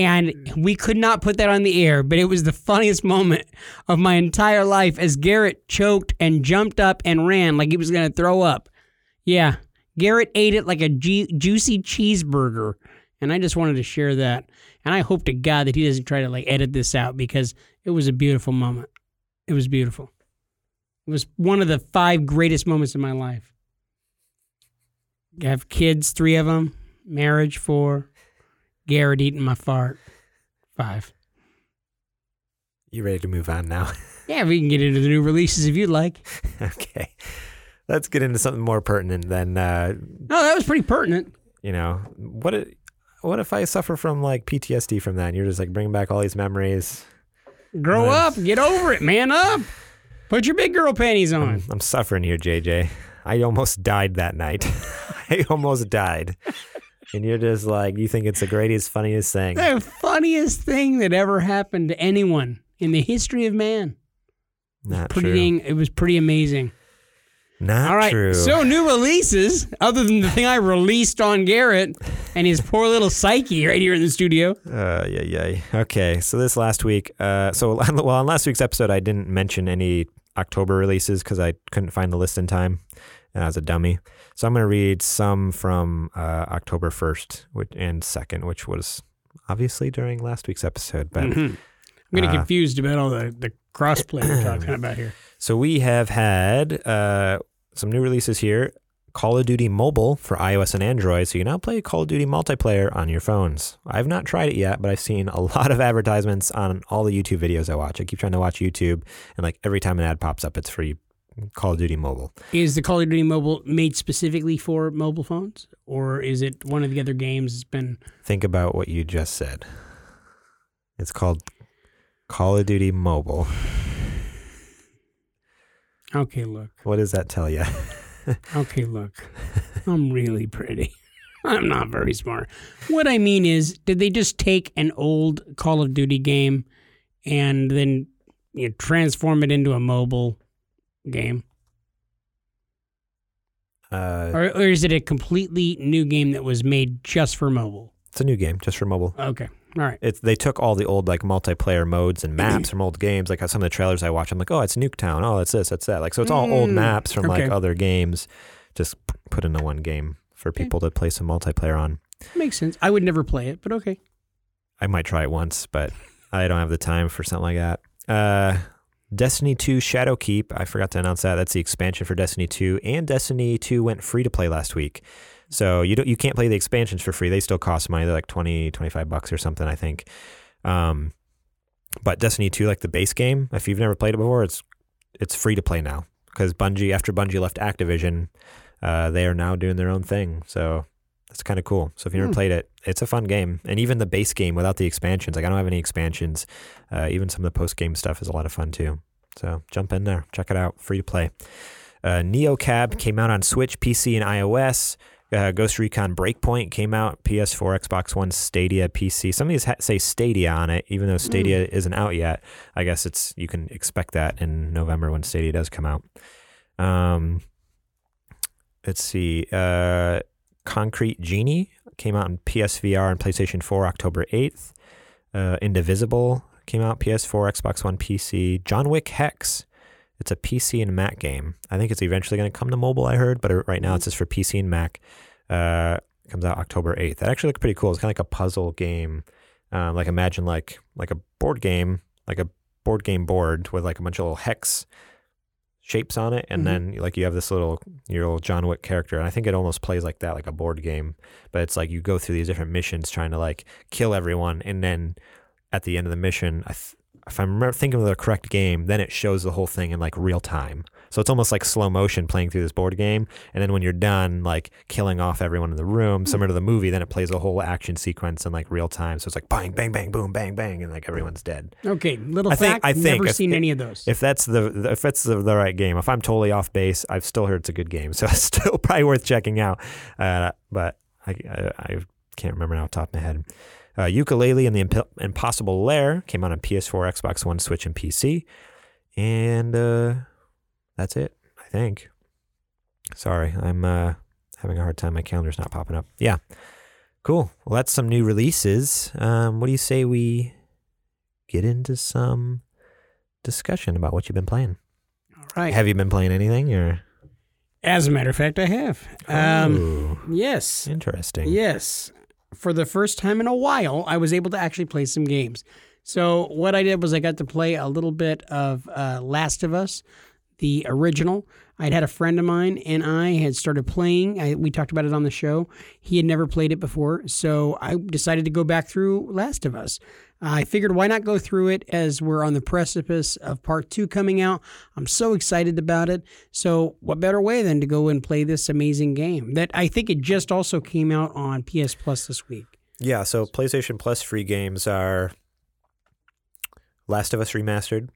and mm. we could not put that on the air, but it was the funniest moment of my entire life as Garrett choked and jumped up and ran like he was going to throw up. Yeah, Garrett ate it like a ju- juicy cheeseburger, and I just wanted to share that. And I hope to God that he doesn't try to like edit this out because it was a beautiful moment. It was beautiful. It was one of the five greatest moments of my life. I have kids, three of them, marriage, four, Garrett eating my fart, five. You ready to move on now? Yeah, we can get into the new releases if you'd like. okay. Let's get into something more pertinent than uh, No, that was pretty pertinent. you know what if, what if I suffer from like PTSD from that and you're just like bringing back all these memories Grow up, get over it, man up. Put your big girl panties on. I'm, I'm suffering here JJ I almost died that night I almost died and you're just like you think it's the greatest funniest thing The funniest thing that ever happened to anyone in the history of man. not Pretty true dang, it was pretty amazing. not All right, true so new releases, other than the thing I released on Garrett and his poor little psyche right here in the studio. Uh, yeah, yeah. Okay, so this last week, uh, so well, on last week's episode, I didn't mention any October releases because I couldn't find the list in time, and I was a dummy. So I'm going to read some from uh, October 1st and 2nd, which was obviously during last week's episode. But Mhm. I'm getting Uh, confused about all the, the crossplay we're talking about here. so we have had uh, some new releases here. Call of Duty Mobile for iOS and Android, so you can now play Call of Duty multiplayer on your phones. I've not tried it yet, but I've seen a lot of advertisements on all the YouTube videos I watch. I keep trying to watch YouTube, and like every time an ad pops up, it's for Call of Duty Mobile. Is the Call of Duty mobile made specifically for mobile phones, or is it one of the other games that's been? Think about what you just said. It's called Call of Duty Mobile. Okay, look. What does that tell you? Okay, look. I'm really pretty. I'm not very smart. What I mean is, did they just take an old Call of Duty game and then you know, transform it into a mobile game? Uh, Or, or is it a completely new game that was made just for mobile? it's a new game, just for mobile. Okay. All right. it's they took all the old like multiplayer modes and maps from old games. Like some of the trailers I watch, I'm like, oh, it's Nuketown. Oh, it's this, that's that. Like so, it's all old Mm, maps from like other games, just put into one game for people to play some multiplayer on. Makes sense. I would never play it, but okay. I might try it once, but I don't have the time for something like that. Uh, Destiny 2 Shadowkeep. I forgot to announce that. That's the expansion for Destiny 2, and Destiny 2 went free to play last week. So you don't you can't play the expansions for free. They still cost money. They're like 20, 25 bucks or something, I think. Um, but Destiny 2, like the base game, if you've never played it before, it's it's free to play now because Bungie, after Bungie left Activision, uh, they are now doing their own thing. So that's kind of cool. So if you never Hmm. played it, it's a fun game. And even the base game without the expansions, like I don't have any expansions. Uh, even some of the post game stuff is a lot of fun too. So jump in there, check it out, free to play. Uh, Neo Cab came out on Switch, PC, and iOS. Uh, Ghost Recon Breakpoint came out PS4, Xbox One, Stadia, PC. Some of these ha- say Stadia on it, even though Stadia isn't out yet. I guess it's you can expect that in November when Stadia does come out. Um, let's see. Uh, Concrete Genie came out on PSVR and PlayStation 4 October 8th. Uh, Indivisible came out PS4, Xbox One, PC. John Wick Hex. It's a PC and Mac game. I think it's eventually going to come to mobile. I heard, but right now it's just for PC and Mac. Uh, comes out October 8th. That actually looks pretty cool. It's kind of like a puzzle game. Um, like imagine like like a board game, like a board game board with like a bunch of little hex shapes on it, and Mhm. then like you have this little your little John Wick character, and I think it almost plays like that, like a board game. But it's like you go through these different missions trying to like kill everyone, and then at the end of the mission, I th- if I'm remember thinking of the correct game, then it shows the whole thing in like real time. So it's almost like slow motion playing through this board game. And then when you're done, like killing off everyone in the room, similar to the movie, then it plays a whole action sequence in like real time. So it's like bang, bang, bang, boom, bang, bang, and like everyone's dead. Okay, little I think- fact. I think never if- seen any of those. If that's the the- if it's the, the right game, if I'm totally off base, I've still heard it's a good game. So it's still probably worth checking out. Uh, but I, I I can't remember now off the top of my head. Uh, Yooka-Laylee and the Imp- Impossible Lair came out on PS4, Xbox One, Switch, and PC, and uh, that's it. I think. Sorry, I'm uh, having a hard time. My calendar's not popping up. Yeah, cool. Well, that's some new releases. Um, what do you say we get into some discussion about what you've been playing? All right. Have you been playing anything or? As a matter of fact, I have. Um, Ooh, yes. interesting. Yes. For the first time in a while, I was able to actually play some games. So, what I did was I got to play a little bit of uh, Last of Us, the original. I'd had a friend of mine and I had started playing. I, we talked about it on the show. He had never played it before. So, I decided to go back through Last of Us. I figured why not go through it as we're on the precipice of part two coming out. I'm so excited about it. So, what better way than to go and play this amazing game that I think it just also came out on PS Plus this week? Yeah, so PlayStation Plus free games are Last of Us Remastered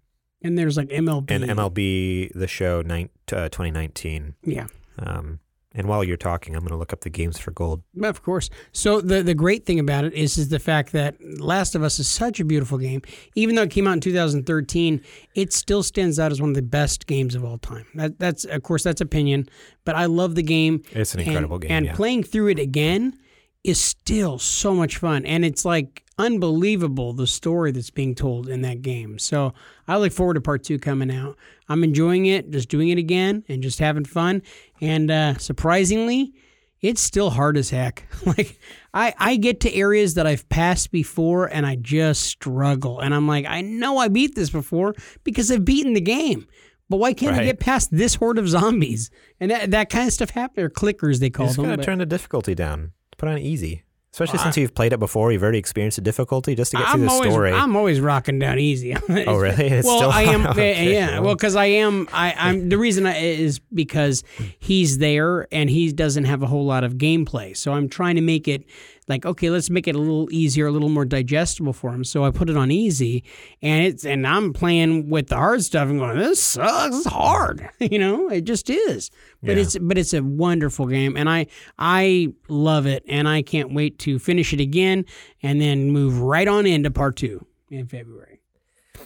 And there's like MLB. and MLB The Show nine, uh, 2019. Yeah. Um, and while you're talking, I'm going to look up the games for gold. Of course. So the the great thing about it is is the fact that Last of Us is such a beautiful game. Even though it came out in 2013, it still stands out as one of the best games of all time. That, that's of course that's opinion, but I love the game. It's an And- incredible game. And yeah. playing through it again is still so much fun, and it's like unbelievable the story that's being told in that game. So I look forward to part two coming out. I'm enjoying it, just doing it again, and just having fun. And uh, surprisingly, it's still hard as heck. like I, I get to areas that I've passed before and I just struggle. And I'm like, I know I beat this before because I've beaten the game. But why can't I get past this horde of zombies? And that, that kind of stuff happens. Or clickers, they you call just them. to but- turn the difficulty down. Put on easy. Especially Well, since you've played it before, you've already experienced the difficulty just to get I'm through the always, story. I'm always rocking down easy. oh, really? It's well, I am. Okay, yeah, well, because I am. I, I'm the reason I, is because he's there and he doesn't have a whole lot of gameplay. So I'm trying to make it like okay, let's make it a little easier, a little more digestible for him. So I put it on easy, and it's and I'm playing with the hard stuff and going, this sucks. It's hard. you know, it just is. But Yeah. it's but it's a wonderful game, and I I love it, and I can't wait to finish it again and then move right on into part two in February.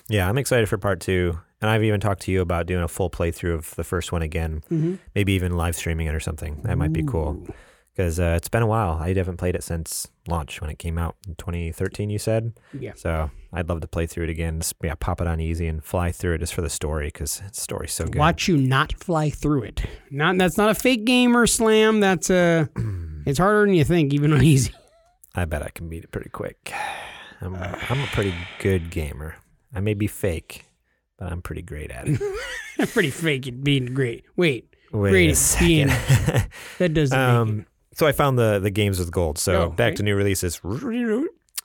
Yeah, I'm excited for part two. And I've even talked to you about doing a full playthrough of the first one again, Mm-hmm. maybe even live streaming it or something. That might be cool. Because uh, it's been a while. I haven't played it since launch when it came out in 2013, you said. Yeah. So I'd love to play through it again. Just, yeah, pop it on easy and fly through it just for the story because the story's so good. Watch you not fly through it. Not that's not a fake gamer slam. That's a. it's harder than you think, even on easy. I bet I can beat it pretty quick. I'm, I'm a pretty good gamer. I may be fake, but I'm pretty great at it. Pretty fake at being great. Wait, Wait Great a at second. being- that doesn't. make um, so I found the the games with gold. So Oh, back to new releases.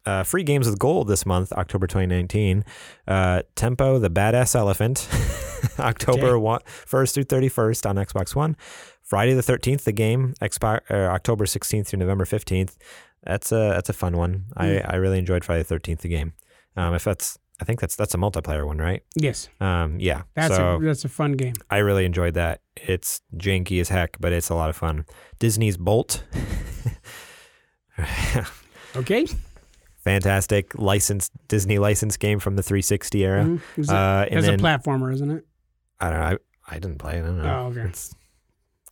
Uh, free games with gold this month, October 2019. Uh, Tembo, the Badass Elephant, October one, 1st through 31st on Xbox One. Friday the 13th, the game, Expi- uh, October 16th through November 15th. That's a that's a fun one. I, Mm. I really enjoyed Friday the 13th, the game. Um, if that's I think that's that's a multiplayer one, right? yes, Um, yeah. that's so a that's a fun game. I really enjoyed that. It's janky as heck, but it's a lot of fun. Disney's Bolt. Okay, Fantastic licensed Disney license game from the 360 era. Mhm. It- Uh, It's a platformer, isn't it? I don't know. I, I didn't play it. I don't know. Oh, okay. It's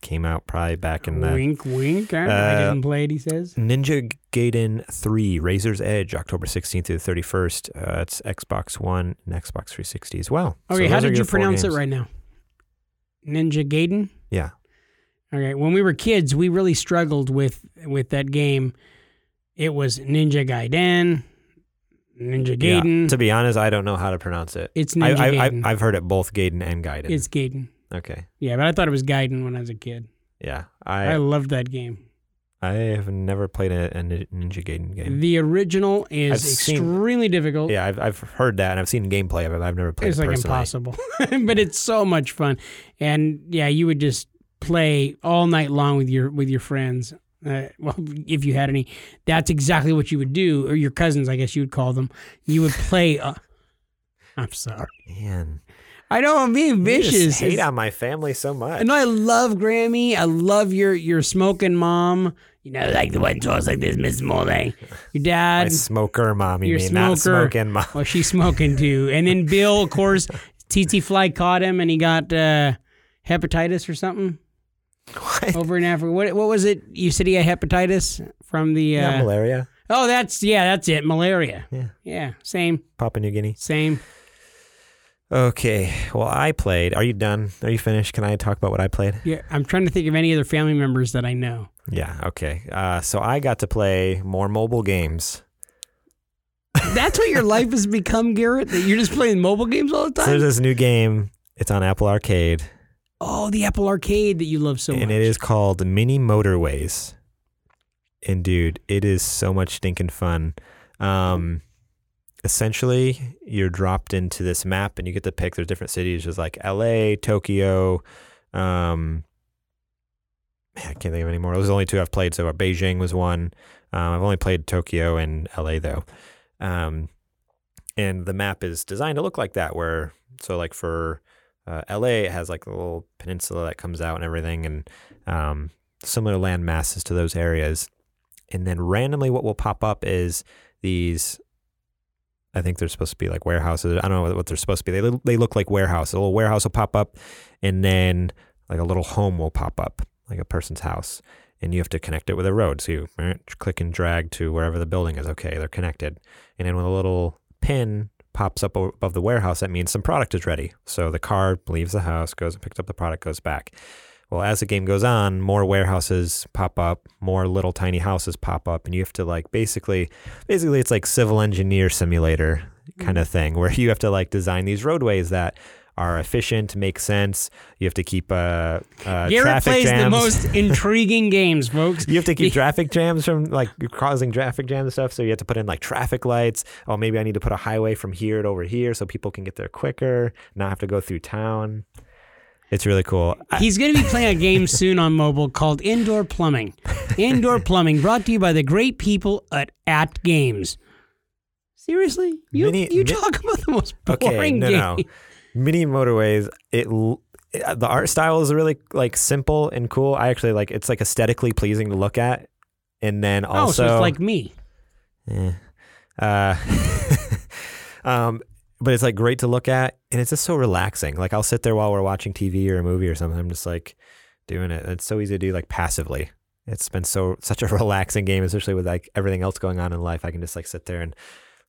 came out probably back in the wink, wink. I, I Uh, didn't play it. He says. Ninja Gaiden 3 Razor's Edge October 16th through the 31st. Uh, it's Xbox One and Xbox 360 as well. So Okay, how did you pronounce games. it right now? Ninja Gaiden. Yeah. Okay, when we were kids, we really struggled with with that game. It was Ninja Gaiden, Ninja Yeah. Gaiden. To be honest, I don't know how to pronounce it. it's I, Ninja I, I, Gaiden. I've heard it both Gaiden and Gaiden. it's Gaiden. Okay. Yeah, but I thought it was Gaiden when I was a kid. Yeah. I, I loved that game. I have never played a, a Ninja Gaiden game. The original is I've seen- extremely difficult. Yeah, I've, I've heard that and I've seen gameplay of it. but I've never played it's it like personally. impossible, but it's so much fun. And yeah, you would just play all night long with your with your friends. Uh, well, if you had any, that's exactly what you would do, or your cousins, I guess you would call them. You would play. Uh, I'm sorry. Man, I know I'm being you vicious. just hate It's- on my family so much. I know I love Grammy. I love your your smoking mom. You know, like the one talks like this, Miss Morning. Your dad, my smoker mom, you Your mean, not smoker. smoking mom. Well, she's smoking too. And then Bill, of course, tsetse fly caught him and he got uh, hepatitis or something What? over in Africa. What what was it? You said he had hepatitis from the. Not Uh, malaria, oh, that's yeah, that's it. Malaria. Yeah. Yeah. Same. Papua New Guinea. Same. Okay, well, I played. Are you done? Are you finished? Can I talk about what I played? Yeah. I'm trying to think of any other family members that I know. Yeah, okay. Uh, so I got to play more mobile games. That's what your life has become, Garrett. That you're just playing mobile games all the So time. there's this new game. It's on Apple Arcade, oh, the Apple Arcade that you love so and much. And it is called Mini Motorways. And dude, it is so much stinking fun. Um, essentially, you're dropped into this map, and you get to pick. There's different cities, just like L.A., Tokyo. Um, man, I can't think of any more. Those are only two I've played. So far Beijing was one. Um, I've only played Tokyo and L.A. though. Um, and the map is designed to look like that, where so like for uh, LA, it has like a little peninsula that comes out and everything, and um, similar land masses to those areas. And then randomly, what will pop up is these. I think they're supposed to be like warehouses. I don't know what they're supposed to be. They they look like warehouses. A little warehouse will pop up, and then like a little home will pop up, like a person's house, and you have to connect it with a road. So you eh, click and drag to wherever the building is. Okay, they're connected. And then when a little pin pops up above the warehouse, that means some product is ready. So the car leaves the house, goes and picks up the product, goes back. Well, as the game goes on, more warehouses pop up, more little tiny houses pop up, and you have to like basically, basically, it's like civil engineer simulator kind of thing, where you have to like design these roadways that are efficient, make sense. You have to keep uh, uh, Garrett plays jams. the most intriguing games, folks. You have to keep traffic jams from like causing traffic jams and stuff. So you have to put in like traffic lights. Oh, maybe I need to put a highway from here to over here so people can get there quicker, not have to go through town. It's really cool. He's going to be playing a game soon on mobile called Indoor Plumbing. Indoor Plumbing, brought to you by the great people at At Games. Seriously, you Mini- you talk about the most okay, boring no, game. no. Mini motorways. It it- the art style is really like simple and cool. I actually like. It's like aesthetically pleasing to look at. And then oh, also, so it's like me. Eh. Uh, um, but it's like great to look at, and it's just so relaxing. Like I'll sit there while we're watching TV or a movie or something. I'm just like doing it. It's so easy to do like passively. It's been so such a relaxing game, especially with like everything else going on in life. I can just like sit there and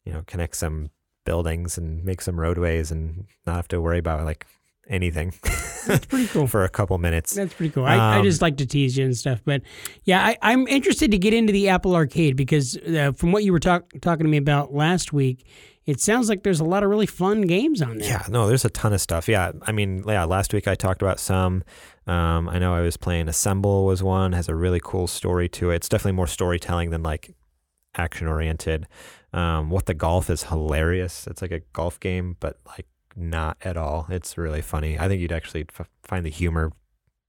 you know connect some buildings and make some roadways and not have to worry about like anything That's pretty cool. for a couple minutes. That's pretty cool. I, I Um, just like to tease you and stuff, but yeah, I, I'm interested to get into the Apple Arcade because uh, from what you were talk, talking to me about last week, it sounds like there's a lot of really fun games on there. Yeah, no, there's a ton of stuff. Yeah, I mean, yeah, last week I talked about some. Um, I know I was playing Assemble was one, has a really cool story to it. It's definitely more storytelling than like action oriented. Um, what the golf is hilarious. It's like a golf game, but like not at all. It's really funny. I think you'd actually f- find the humor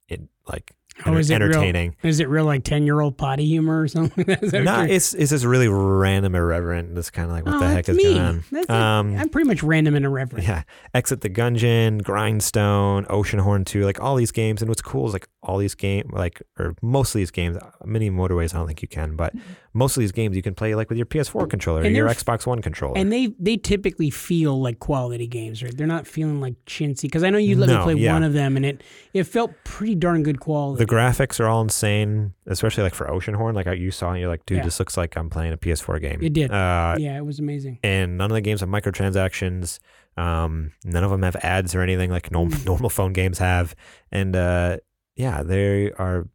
in like Oh, is it real- entertaining. Is it real like ten year old potty humor or something? Is that what No, you're- it's it's just really random, irreverent. It's kind of like what Oh, the heck is me. going on. That's Um, I'm pretty much random and irreverent. Yeah. Exit the Gungeon, Grindstone, Oceanhorn 2, like all these games. And what's cool is like all these games, like, or most of these games, mini motorways, I don't think you can, but most of these games you can play like with your PS4 controller or. And your Xbox One controller. And they they typically feel like quality games, right? They're not feeling like chintzy. Because I know you let me play yeah. one of them, and it it felt pretty darn good quality. the graphics are all insane, especially like for Oceanhorn. Like you saw, and you're like, dude, Yeah. this looks like I'm playing a PS4 game. It did. Uh, yeah, it was amazing. and none of the games have microtransactions. Um, none of them have ads or anything like norm- Mm. normal phone games have. And uh, yeah, they are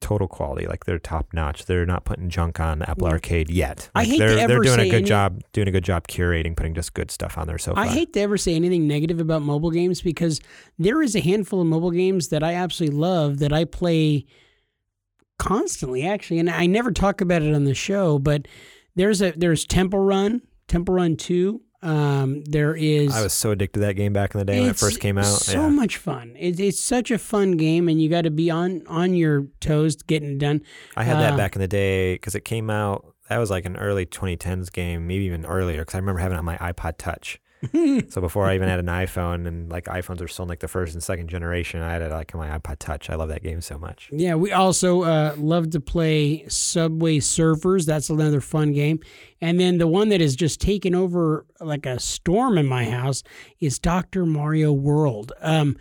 total quality. Like they're top notch. They're not putting junk on Apple Yeah. Arcade yet. I Like, hate to they're they're doing say a good any- job doing a good job curating, putting just good stuff on there so far. I hate to ever say anything negative about mobile games because there is a handful of mobile games that I absolutely love that I play constantly actually, and I never talk about it on the show, but there's a there's Temple Run, Temple Run Two. Um, there is. I was so addicted to that game back in the day when it first came out. So yeah. much fun. It, it's such a fun game, and you got to be on on your toes getting it done. I had that uh, back in the day because it came out. That was like an early 2010s game, maybe even earlier. Because I remember having it on my iPod Touch. So before I even had an iPhone, and like iPhones are still in like the first and second generation, I had it like my iPod Touch. I love that game so much. Yeah, we also uh, love to play Subway Surfers. That's another fun game. And then the one that has just taken over like a storm in my house is Dr. Mario World. Um,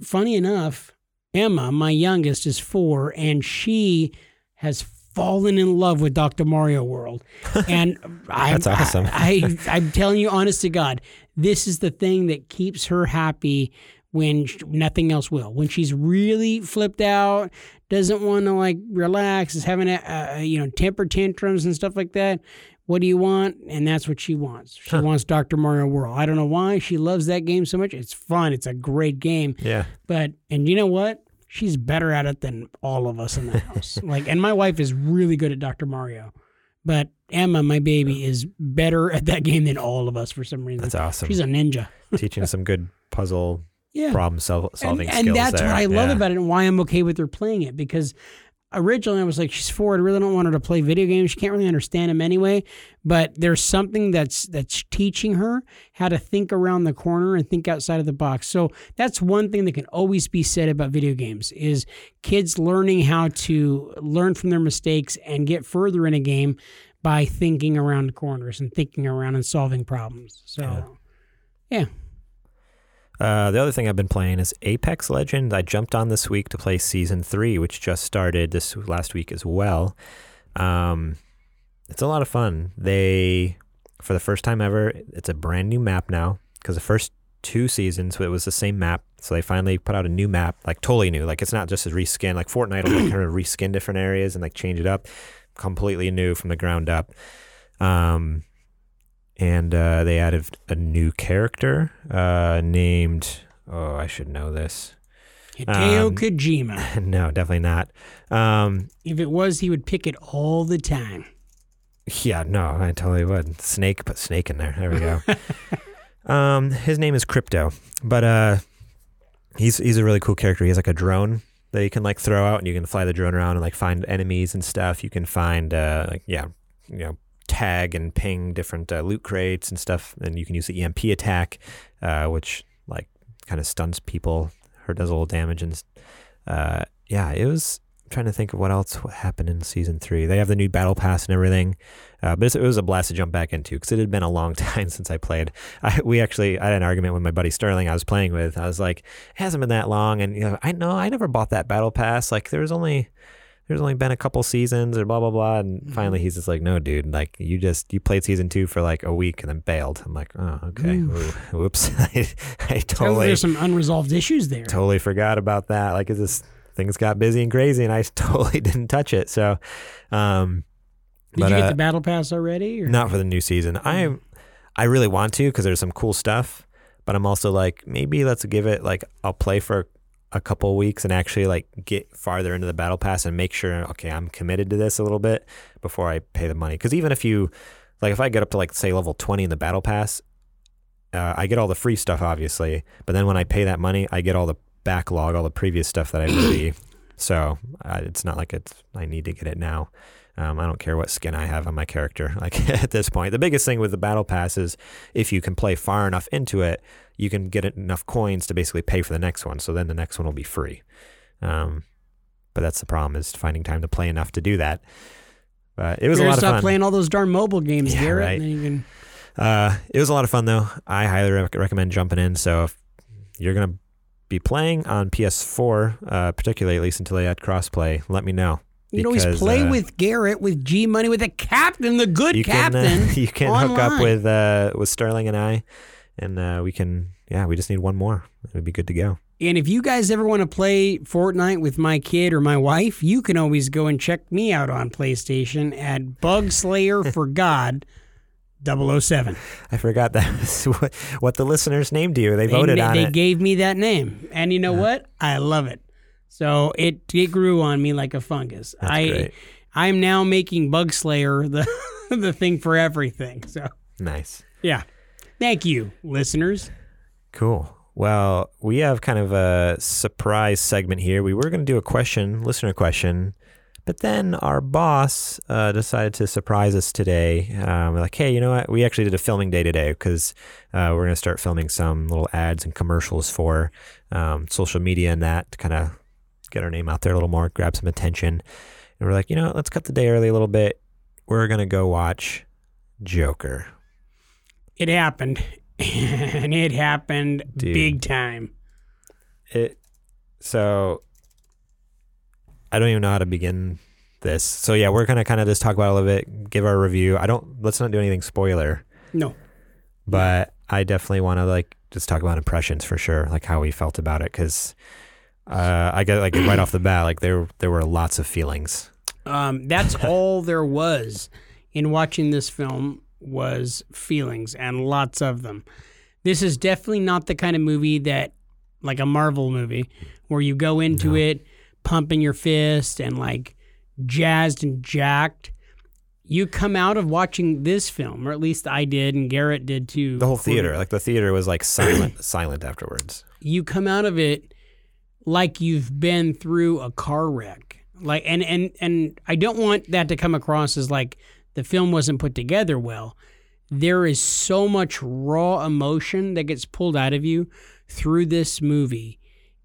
funny enough, Emma, my youngest, is four, and she has fallen in love with Dr. Mario World. And I, That's awesome. I, I, I'm telling you, honest to God, this is the thing that keeps her happy when sh- nothing else will. When she's really flipped out, doesn't want to like relax, is having a, a you know temper tantrums and stuff like that. What do you want? And that's what she wants. She wants Dr. Mario World. I don't know why she loves that game so much. It's fun. It's a great game. Yeah. But and you know what? She's better at it than all of us in the house. like, and my wife is really good at Dr. Mario, but Emma, my baby, is better at that game than all of us for some reason. That's awesome. She's a ninja. Teaching some good puzzle Yeah. problem sol- solving and, skills. and that's there. what I love Yeah. about it and why I'm okay with her playing it because originally I was like, she's four. I really don't want her to play video games. She can't really understand them anyway. But there's something that's that's teaching her how to think around the corner and think outside of the box. So that's one thing that can always be said about video games is kids learning how to learn from their mistakes and get further in a game by thinking around corners and thinking around and solving problems. So yeah. Uh, the other thing I've been playing is Apex Legends. I jumped on this week to play season three, which just started this last week as well. Um, it's a lot of fun. They, for the first time ever, it's a brand new map now because the first two seasons it was the same map. So they finally put out a new map, like totally new. Like it's not just a reskin. Like Fortnite will kind of reskin different areas and like change it up, completely new from the ground up. Um, and uh, they added a new character uh, named. Oh, I should know this. Hideo Um, Kojima. no, definitely not. Um, If it was, he would pick it all the time. yeah, no, I totally would. Snake, put snake in there. There we go. um, his name is Crypto, but uh, he's he's a really cool character. He has like a drone that you can like throw out, and you can fly the drone around and like find enemies and stuff. You can find uh, like yeah, you know, tag and ping different uh, loot crates and stuff, and you can use the EMP attack, uh, which like kind of stuns people or does a little damage and uh, yeah, it was. I'm trying to think of what else happened in season three. They have the new battle pass and everything, uh, but it was a blast to jump back into because it had been a long time since I played. I, we actually I had an argument with my buddy Sterling. I was playing with. I was like, it hasn't been that long, and you know, I know I never bought that battle pass. Like there was only there's only been a couple seasons or blah blah blah. And finally, he's just like, no, dude, like you just you played season two for like a week and then bailed. I'm like, oh, okay, Ooh, whoops, I, I totally there's some unresolved issues there. totally forgot about that. Like, it's just things got busy and crazy, and I totally didn't touch it. So, um, Did but, you get uh, the battle pass already? Or? not for the new season. I I really want to because there's some cool stuff, but I'm also like maybe let's give it like I'll play for a couple weeks and actually like get farther into the battle pass and make sure okay I'm committed to this a little bit before I pay the money. Because even if you like if I get up to like say level 20 in the battle pass, uh, I get all the free stuff obviously, but then when I pay that money, I get all the backlog, all the previous stuff that I really. so uh, it's not like it's I need to get it now. Um, I don't care what skin I have on my character. Like at this point, the biggest thing with the battle pass is if you can play far enough into it, you can get enough coins to basically pay for the next one. So then the next one will be free. Um, but that's the problem is finding time to play enough to do that. But it was Better a lot of fun. stop playing all those darn mobile games, Yeah, Garrett. right. And then you can, Uh, it was a lot of fun though. I highly rec- recommend jumping in. So if you're gonna be playing on PS4, uh, particularly at least until they add crossplay, let me know. you can always play uh, with Garrett, with G Money, with the captain, the good you captain. can uh, you can hook up with uh, with Sterling and I, and uh, we can yeah we just need one more. It would be good to go. And if you guys ever want to play Fortnite with my kid or my wife, you can always go and check me out on PlayStation at Bug Slayer for God 007. I forgot that was what, what the listeners named you. They They, voted ma- on they it. gave me that name. And you know what? I love it. So it it grew on me like a fungus. That's I great. I'm now making Bug Slayer the the thing for everything. So Nice. yeah. Thank you, listeners. Cool. Well, we have kind of a surprise segment here. We were going to do a question, listener question, but then our boss uh, decided to surprise us today. Um, like, hey, you know what? We actually did a filming day today because uh, we're going to start filming some little ads and commercials for um, social media and that to kind of get our name out there a little more, grab some attention. And we're like, you know, let's cut the day early a little bit. We're going to go watch Joker. It happened. and it happened Dude. big time. it so I don't even know how to begin this. So yeah, we're gonna kind of just talk about a little bit, give our review. I don't let's not do anything spoiler, No. but I definitely want to like just talk about impressions for sure, like how we felt about it, because uh, I get like right off the bat, like there there were lots of feelings. Um, that's all there was in watching this film was feelings and lots of them. This is definitely not the kind of movie that like a Marvel movie where you go into No. it pumping your fist and like jazzed and jacked. You come out of watching this film, or at least I did, and Garrett did too. The whole theater, like the theater was like silent, silent afterwards. you come out of it like you've been through a car wreck like and and and i don't want that to come across as like the film wasn't put together well there is so much raw emotion that gets pulled out of you through this movie.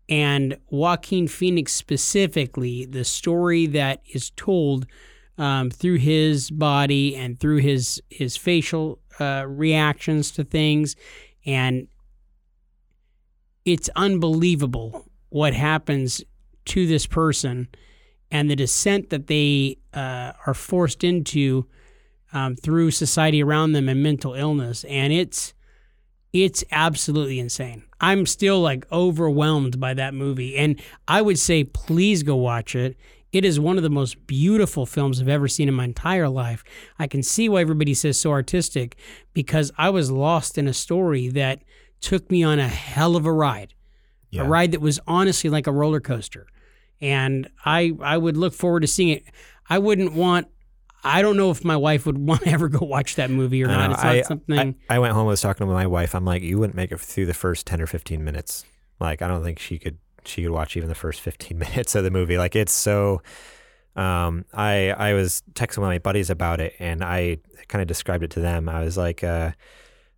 And joaquin phoenix specifically the story that is told um, through his body and through his his facial uh, reactions to things and it's unbelievable what happens to this person and the descent that they uh, are forced into um, through society around them and mental illness and it's it's absolutely insane i'm still like overwhelmed by that movie and i would say please go watch it it is one of the most beautiful films i've ever seen in my entire life i can see why everybody says so artistic because i was lost in a story that took me on a hell of a ride Yeah. a ride that was honestly like a roller coaster. And I I would look forward to seeing it. I wouldn't want I don't know if my wife would want to ever go watch that movie or not. It's not I, something I, I went home. I was talking to my wife. I'm like, you wouldn't make it through the first ten or fifteen minutes. Like, I don't think she could. She could watch even the first fifteen minutes of the movie. Like, it's so. Um, I I was texting with my buddies about it, and I kind of described it to them. I was like, uh,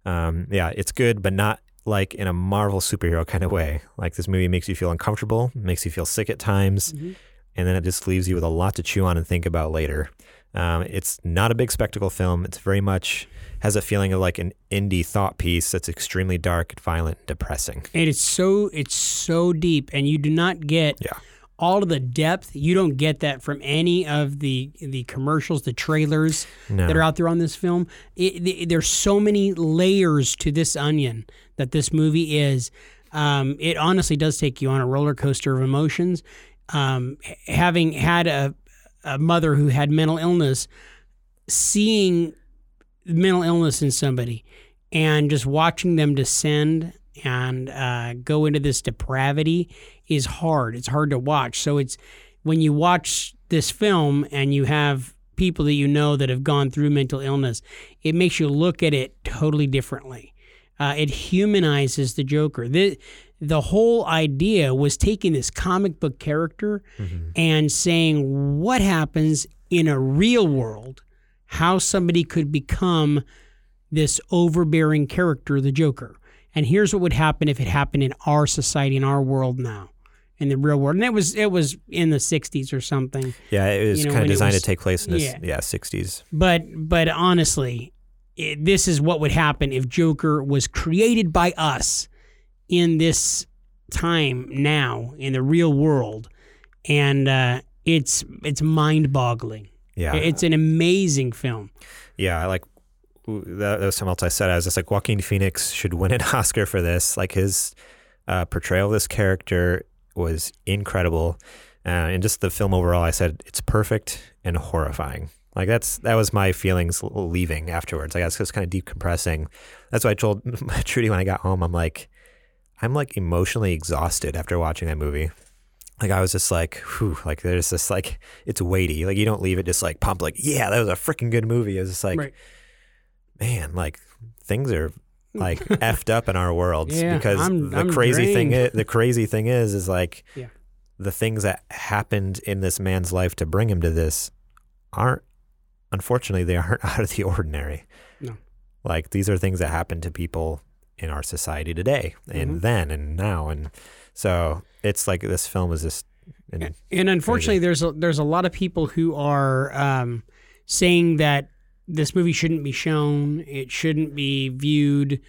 um, yeah, it's good, but not like in a Marvel superhero kind of way. Like this movie makes you feel uncomfortable, makes you feel sick at times, Mhm. and then it just leaves you with a lot to chew on and think about later. Um, it's not a big spectacle film. It's very much has a feeling of like an indie thought piece that's extremely dark, violent, and depressing. it is so it's so deep and you do not get Yeah. all of the depth. You don't get that from any of the the commercials, the trailers No. that are out there on this film. It, it- there's so many layers to this onion that this movie is. Um, it honestly does take you on a roller coaster of emotions. Um, having had a, a mother who had mental illness, seeing mental illness in somebody and just watching them descend and uh, go into this depravity is hard. It's hard to watch. So it's when you watch this film and you have people that you know that have gone through mental illness, it makes you look at it totally differently. Uh, it humanizes the Joker. The, the whole idea was taking this comic book character mm-hmm. and saying what happens in a real world, how somebody could become this overbearing character, the Joker. And here's what would happen if it happened in our society, in our world now, in the real world. And it was it was in the '60s or something. Yeah, it was You know, kind of designed was- to take place in this, yeah. yeah, 60s. But but honestly, it, this is what would happen if Joker was created by us in this time now in the real world, and uh, it's it's mind boggling. Yeah. It's an amazing film. yeah, I like that, that was something else I said. I was just like, Joaquin Phoenix should win an Oscar for this. Like his uh, portrayal of this character was incredible, uh, and just the film overall. I said it's perfect and horrifying. Like that's that was my feelings leaving afterwards. Like I was just kind of decompressing. That's why I told Trudy when I got home. I'm like, I'm like emotionally exhausted after watching that movie. like I was just like, whew, like there's this like it's weighty. Like you don't leave it just like pumped like, yeah, that was a freaking good movie. It was just like, Right. man, like things are like effed up in our worlds Yeah, because I'm- the I'm crazy thing is, the crazy thing is is like Yeah. the things that happened in this man's life to bring him to this aren't unfortunately they aren't out of the ordinary. No. Like these are things that happen to people in our society today and Mhm. then and now and so it's like this film is just and And unfortunately, there's a, there's a lot of people who are um, saying that this movie shouldn't be shown. It shouldn't be viewed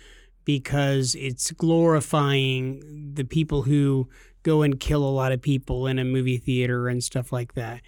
because it's glorifying the people who go and kill a lot of people in a movie theater and stuff like that.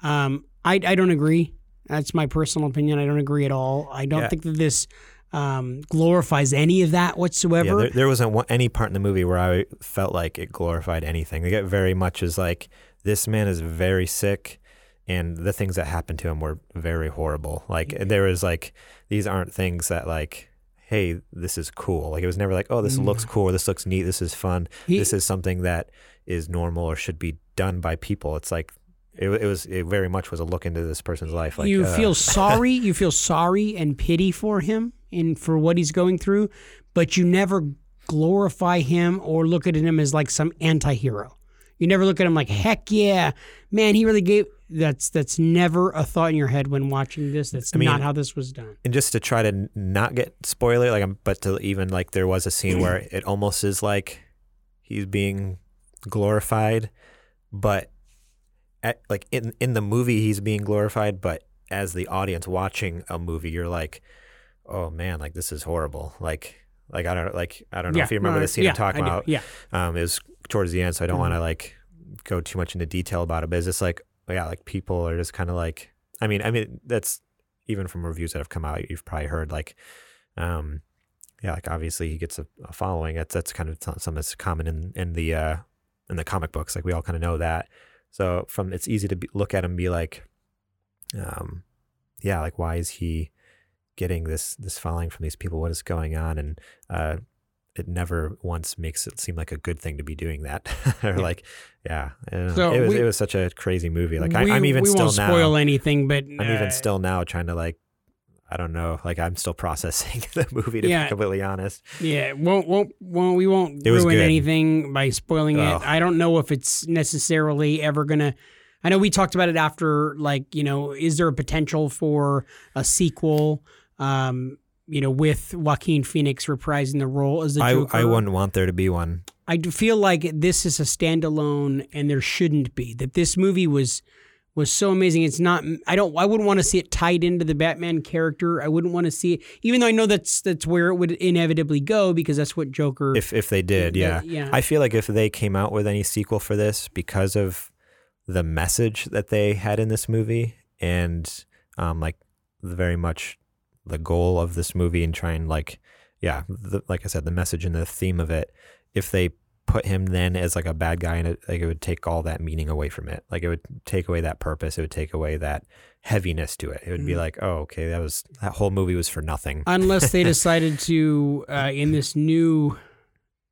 Um, I, I don't agree. That's my personal opinion. I don't agree at all. I don't Yeah. think that this um, glorifies any of that whatsoever. Yeah, there, there wasn't any part in the movie where I felt like it glorified anything. They get very much as like this man is very sick, and the things that happened to him were very horrible. Like Mm-hmm. there was like these aren't things that like, hey, this is cool. Like it was never like, oh, this looks cool, this looks neat, this is fun, He- this is something that is normal or should be done by people. It's like. It, it was it very much was a look into this person's life. Like you uh, feel sorry, you feel sorry and pity for him and for what he's going through, but you never glorify him or look at him as like some anti-hero. You never look at him like, heck yeah, man, he really gave. That's that's never a thought in your head when watching this. That's I mean- not how this was done. and just to try to not get spoiler like I'm, but to even like there was a scene where it almost is like he's being glorified but at, like in in the movie he's being glorified but as the audience watching a movie you're like oh man like this is horrible like like I don't like I don't know yeah, if you remember no, the scene yeah, I'm talking about Yeah, um, it was towards the end, so I don't Mhm. want to like go too much into detail about it. But it's just like, yeah, like people are just kind of like, I mean, I mean, that's even from reviews that have come out, you've probably heard like, um, yeah, like obviously he gets a, a following. That's that's kind of something that's common in in the uh, in the comic books. Like we all kind of know that. So from it's easy to be, look at him and be like, um, yeah, like why is he getting this this following from these people? What is going on? And uh, it never once makes it seem like a good thing to be doing that. or Yeah. like, yeah, I. So it was we- it was such a crazy movie. Like I, we, I'm even we still won't now. spoil anything, but I'm uh, even still now trying to like. I don't know. Like I'm still processing the movie to Yeah. be completely honest. Yeah, won't won't won't we won't It ruin anything by spoiling Oh. it. I don't know if it's necessarily ever gonna. I know we talked about it after, like you know, is there a potential for a sequel? Um, you know, with Joaquin Phoenix reprising the role as the I Joker. I wouldn't want there to be one. I feel like this is a standalone, and there shouldn't be. That this movie was was so amazing. It's not. I don't. I wouldn't want to see it tied into the Batman character. I wouldn't want to see it, even though I know that's that's where it would inevitably go because that's what Joker. If if they did, yeah. yeah. I feel like if they came out with any sequel for this because of the message that they had in this movie and um like the very much the goal of this movie and try and like yeah, the, like I said the message and the theme of it if they put him then as like a bad guy and it like it would take all that meaning away from it. Like it would take away that purpose, it would take away that heaviness to it. It would be Mhm. like, "Oh, okay, that was that whole movie was for nothing." unless they decided to uh, in this new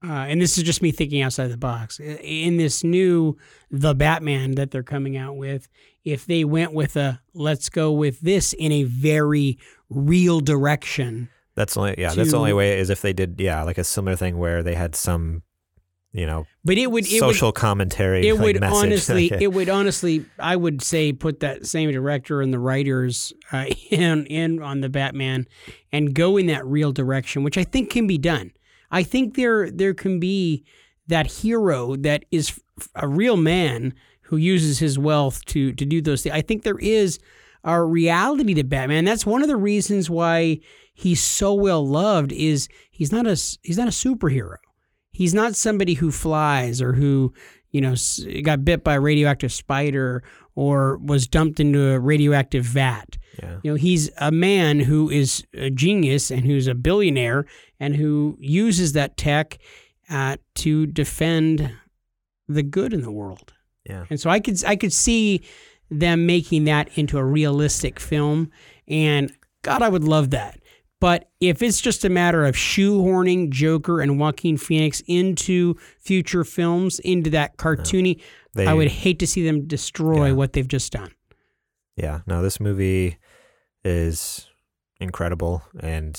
uh, and this is just me thinking outside the box in this new the batman that they're coming out with if they went with a let's go with this in a very real direction That's the only yeah, that's the only way is if they did yeah, like a similar thing where they had some you know, but it would it social would commentary. it like, would message. honestly Like, it would honestly i would say put that same director and the writers uh, in in on the batman and go in that real direction which i think can be done i think there there can be that hero that is a real man who uses his wealth to to do those things i think there is a reality to batman that's one of the reasons why he's so well loved is he's not a he's not a superhero. He's not somebody who flies or who you know got bit by a radioactive spider or was dumped into a radioactive vat yeah. you know he's a man who is a genius and who's a billionaire and who uses that tech uh, to defend the good in the world Yeah. and so i could i could see them making that into a realistic film and god i would love that But if it's just a matter of shoehorning Joker and Joaquin Phoenix into future films, into that cartoony, They, I would hate to see them destroy Yeah. what they've just done. Yeah, no, this movie is incredible, and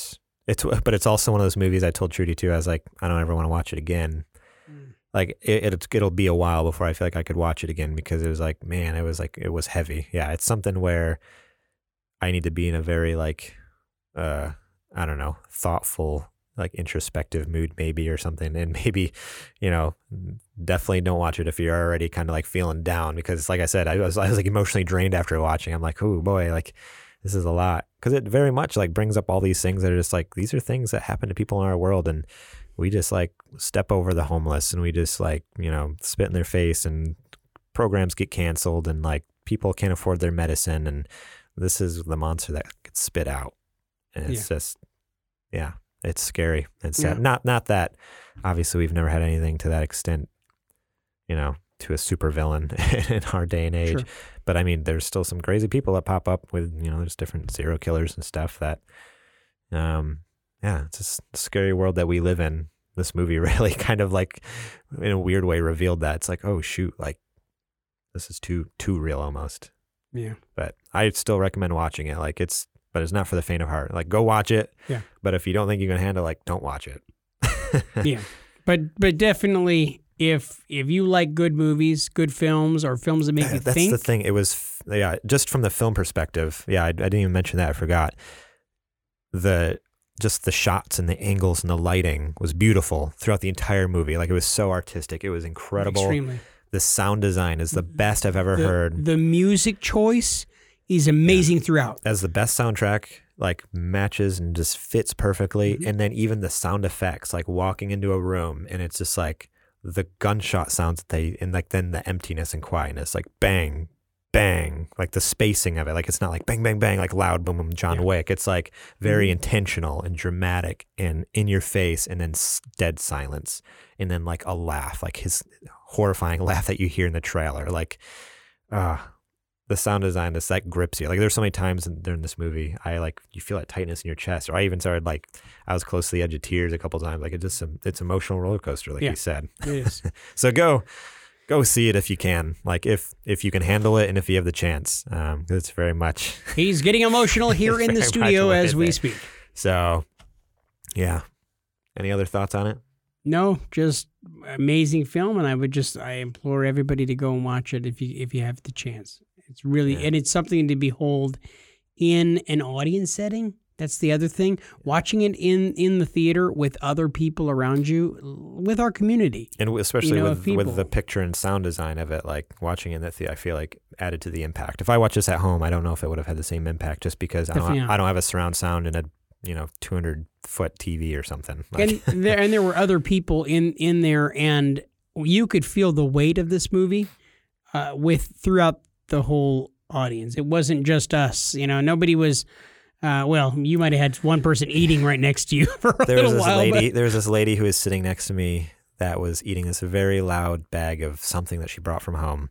it's but it's also one of those movies I told Trudy too. I was like, I don't ever want to watch it again. Mm. Like it, it, it'll be a while before I feel like I could watch it again because it was like, man, it was like it was heavy. Yeah, it's something where I need to be in a very like, uh, I don't know, thoughtful, like introspective mood maybe or something, and maybe, you know, definitely don't watch it if you're already kind of like feeling down because like I said, I was I was like emotionally drained after watching. I'm like, oh boy, like this is a lot. Because it very much like brings up all these things that are just like these are things that happen to people in our world and we just like step over the homeless and we just like you know spit in their face and programs get canceled and like people can't afford their medicine and this is the monster that gets spit out and it's just yeah it's scary and sad Yeah. not not that obviously we've never had anything to that extent you know to a supervillain in our day and age Sure. but I mean, there's still some crazy people that pop up with, you know, there's different serial killers and stuff that, um, yeah, it's a scary world that we live in. This movie really kind of like, in a weird way, revealed that. It's like, oh shoot, like this is too too real almost. Yeah. But I still recommend watching it. Like it's, but it's not for the faint of heart. Like go watch it. Yeah. But if you don't think you can handle, like, don't watch it. yeah. But but definitely if if you like good movies, good films, or films that make you That's think, That's the thing. It was yeah, just from the film perspective. Yeah, I, I didn't even mention that. I forgot. The just the shots and the angles and the lighting was beautiful throughout the entire movie. Like it was so artistic. It was incredible. extremely. The sound design is the mm-hmm. best I've ever The, heard. the music choice is amazing throughout. As the best soundtrack, like matches and just fits perfectly. Mm-hmm. And then even the sound effects, like walking into a room and it's just like the gunshot sounds that they and like then the emptiness and quietness, like bang, bang, like the spacing of it. Like it's not like bang, bang, bang, like loud boom, boom, John Yeah. Wick. It's like very Mhm. intentional and dramatic and in your face, and then dead silence, and then like a laugh, like his horrifying laugh that you hear in the trailer. Like, ah, the sound design, this that grips you. Like there's so many times in, during this movie, I like you feel that tightness in your chest, or I even started like I was close to the edge of tears a couple times. Like it just um, it's emotional roller coaster, like Yeah. you said. Is. So go go see it if you can, like if if you can handle it and if you have the chance. Um, it's very much He's getting emotional here in the studio as we speak. so. Yeah. Any other thoughts on it? No, just amazing film, and I would just I implore everybody to go and watch it if you if you have the chance. It's really Yeah. and it's something to behold in an audience setting. That's the other thing. Watching it in in the theater with other people around you, with our community. And especially know, with with the picture and sound design of it, like watching in that theater, I feel like added to the impact. If I watch this at home, I don't know if it would have had the same impact, just because I don't. I don't have a surround sound and a you know 200 foot TV or something. Like, and there and there were other people in in there, and you could feel the weight of this movie uh, with throughout the whole audience. It wasn't just us. You know, nobody was. Uh, well, you might have had one person eating right next to you for a there was little this while. lady. but- There was this lady who was sitting next to me that was eating this very loud bag of something that she brought from home.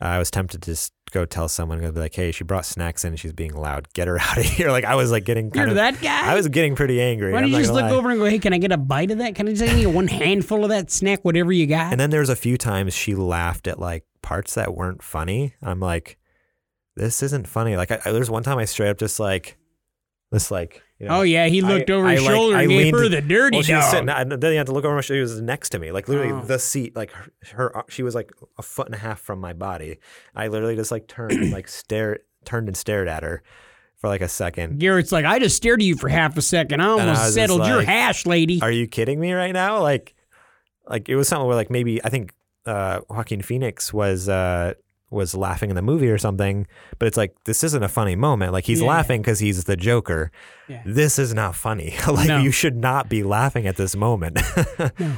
I was tempted to just go tell someone, go be like, "Hey, she brought snacks in and she's being loud. Get her out of here!" Like I was like getting kind You're of. that guy. I was getting pretty angry. Why don't you just look lie. over and go, "Hey, can I get a bite of that? Can I just get one handful of that snack, whatever you got?" And then there was a few times she laughed at like parts that weren't funny. I'm like, this isn't funny. Like I, I- there's one time I straight up just like, this like, you know, oh yeah, he looked I- over his I, like, shoulder I and gave leaned- her the dirty well, she was sitting. I didn't have to look over my shoulder. She was next to me, like literally Oh. the seat. Like her, her, uh, she was like a foot and a half from my body. I literally just like turned, like stare, turned and stared at her for like a second. Garrett's like, I just stared at you for half a second. I I almost just settled your hash, lady. Are you kidding me right now? Like, like it was something where like maybe I think uh, Joaquin Phoenix was uh, was laughing in the movie or something, but it's like this isn't a funny moment. Like he's Yeah. laughing because he's the Joker. Yeah. This is not funny. like No. you should not be laughing at this moment. No.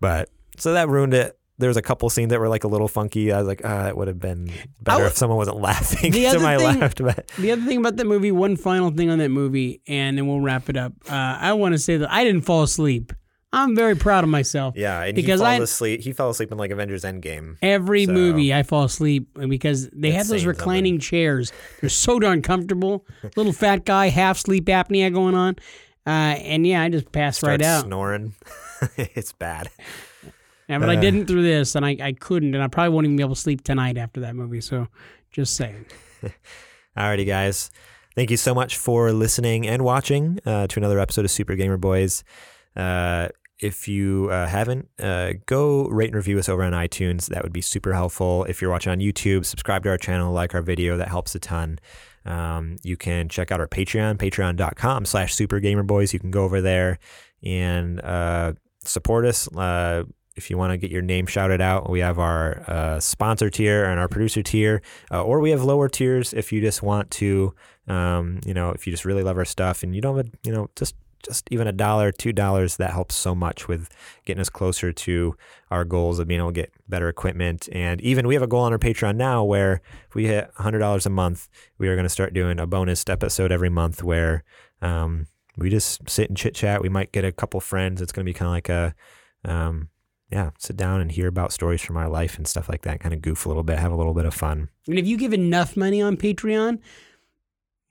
But so that ruined it. There was a couple scenes that were like a little funky. I was like, ah, it would have been better w- if someone wasn't laughing The to my thing- left. But The other thing about that movie, one final thing on that movie, and then we'll wrap it up. Uh, I want to say that I didn't fall asleep. I'm very proud of myself. Yeah, and because he I fell asleep. He fell asleep in like Avengers Endgame. every So- movie I fall asleep because they It's have those reclining chairs. They're so darn comfortable. Little fat guy, half sleep apnea going on, uh, and yeah, I just passed right out. snoring. it's bad. Yeah, but I Uh. didn't through this, and I, I couldn't, and I probably won't even be able to sleep tonight after that movie. So, just saying. Alrighty, guys. Thank you so much for listening and watching uh, to another episode of Super Gamer Boys. Uh, if you uh, haven't, uh, go rate and review us over on iTunes. That would be super helpful. If you're watching on YouTube, subscribe to our channel, like our video. That helps a ton. Um, you can check out our Patreon, patreon.com slash supergamerboys. You can go over there and uh, support us. Uh, if you want to get your name shouted out, we have our uh, sponsor tier and our producer tier, uh, or we have lower tiers if you just want to, um, you know, if you just really love our stuff and you don't have, you know, just just even a dollar, two dollars, that helps so much with getting us closer to our goals of being able to get better equipment. And even we have a goal on our Patreon now where if we hit hundred dollars a month, we are going to start doing a bonus episode every month where um, we just sit and chit chat. We might get a couple friends. It's going to be kind of like a um, yeah, sit down and hear about stories from our life and stuff like that. Kind of goof a little bit, have a little bit of fun. And if you give enough money on Patreon,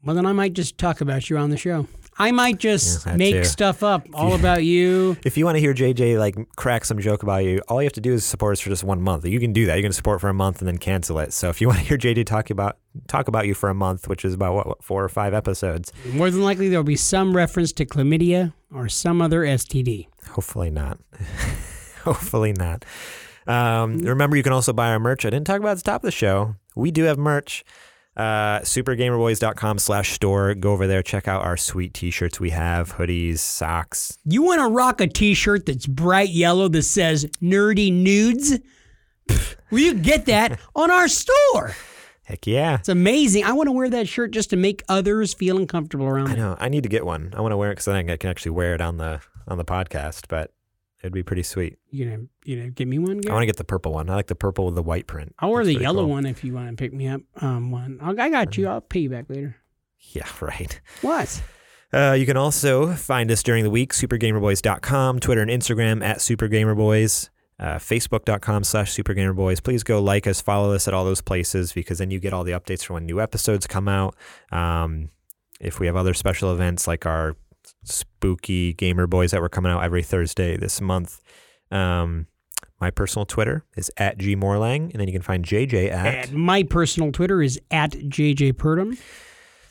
well, then I might just talk about you on the show. I might just Yeah, make too. stuff up all about you. If you want to hear JJ like crack some joke about you, all you have to do is support us for just one month. You can do that. You can support for a month and then cancel it. So if you want to hear JJ talk about talk about you for a month, which is about what, what four or five episodes, More than likely, there'll be some reference to chlamydia or some other STD. hopefully not. hopefully not. Um, remember, you can also buy our merch. I didn't talk about it at the top of the show. We do have merch. Uh, supergamerboys.com slash store. Go over there, check out our sweet t-shirts we have, hoodies, socks. You want to rock a T-shirt that's bright yellow that says "Nerdy Nudes"? Well, you get that on our store. Heck yeah. It's amazing. I want to wear that shirt just to make others feel uncomfortable around I know. I need to get one. I want to wear it because then I can actually wear it on the on the podcast. But it'd be pretty sweet. You know, you know, give me one. I want to get the purple one. I like the purple with the white print. I'll wear the yellow cool. one if you want to pick me up. Um, one. I'll, I got you. I'll pay you back later. Yeah, right. What? Uh, you can also find us during the week, supergamerboys.com, Twitter and Instagram at supergamerboys, uh, facebook.com slash supergamerboys. Please go like us, follow us at all those places because then you get all the updates for when new episodes come out. Um, if we have other special events like our spooky Gamer Boys that were coming out every Thursday this month. Um, my personal Twitter is at gmorlang, and then you can find JJ at. And my personal Twitter is at JJ Purdom.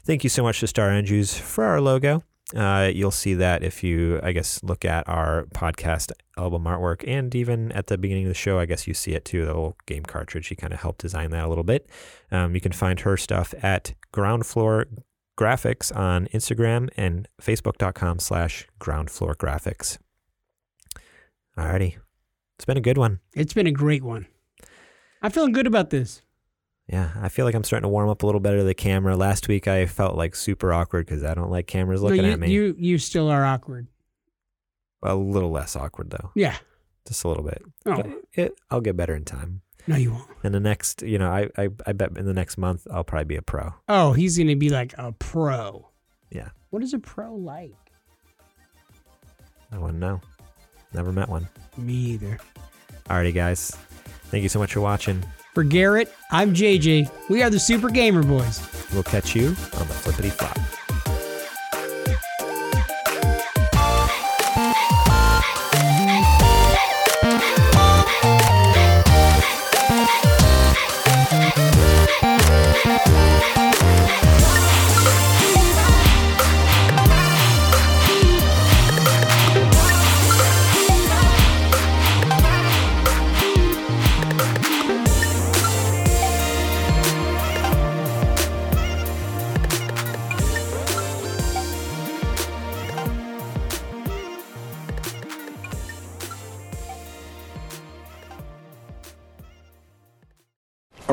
Thank you so much to Star Andrews for our logo. Uh, you'll see that if you, I guess, look at our podcast album artwork, and even at the beginning of the show, I guess you see it too. The little game cartridge. She kind of helped design that a little bit. Um, you can find her stuff at Ground Floor Graphics on Instagram and Facebook.com slash Ground Floor Graphics. Alrighty, it's been a good one. It's been a great one. I'm feeling good about this. Yeah, I feel like I'm starting to warm up a little better to the camera. Last week I felt like super awkward because I don't like cameras No, looking you, at me. you you still are awkward. A little less awkward though, Yeah. just a little bit. Oh, it, I'll get better in time. No, you won't. In the next, you know, I, I I bet in the next month I'll probably be a pro. Oh, he's gonna be like a pro. Yeah, What is a pro like? I to know. Never met one. Me either. Alrighty, guys. Thank you so much for watching. For Garrett, I'm JJ. We are the Super Gamer Boys. We'll catch you on the flippity flop.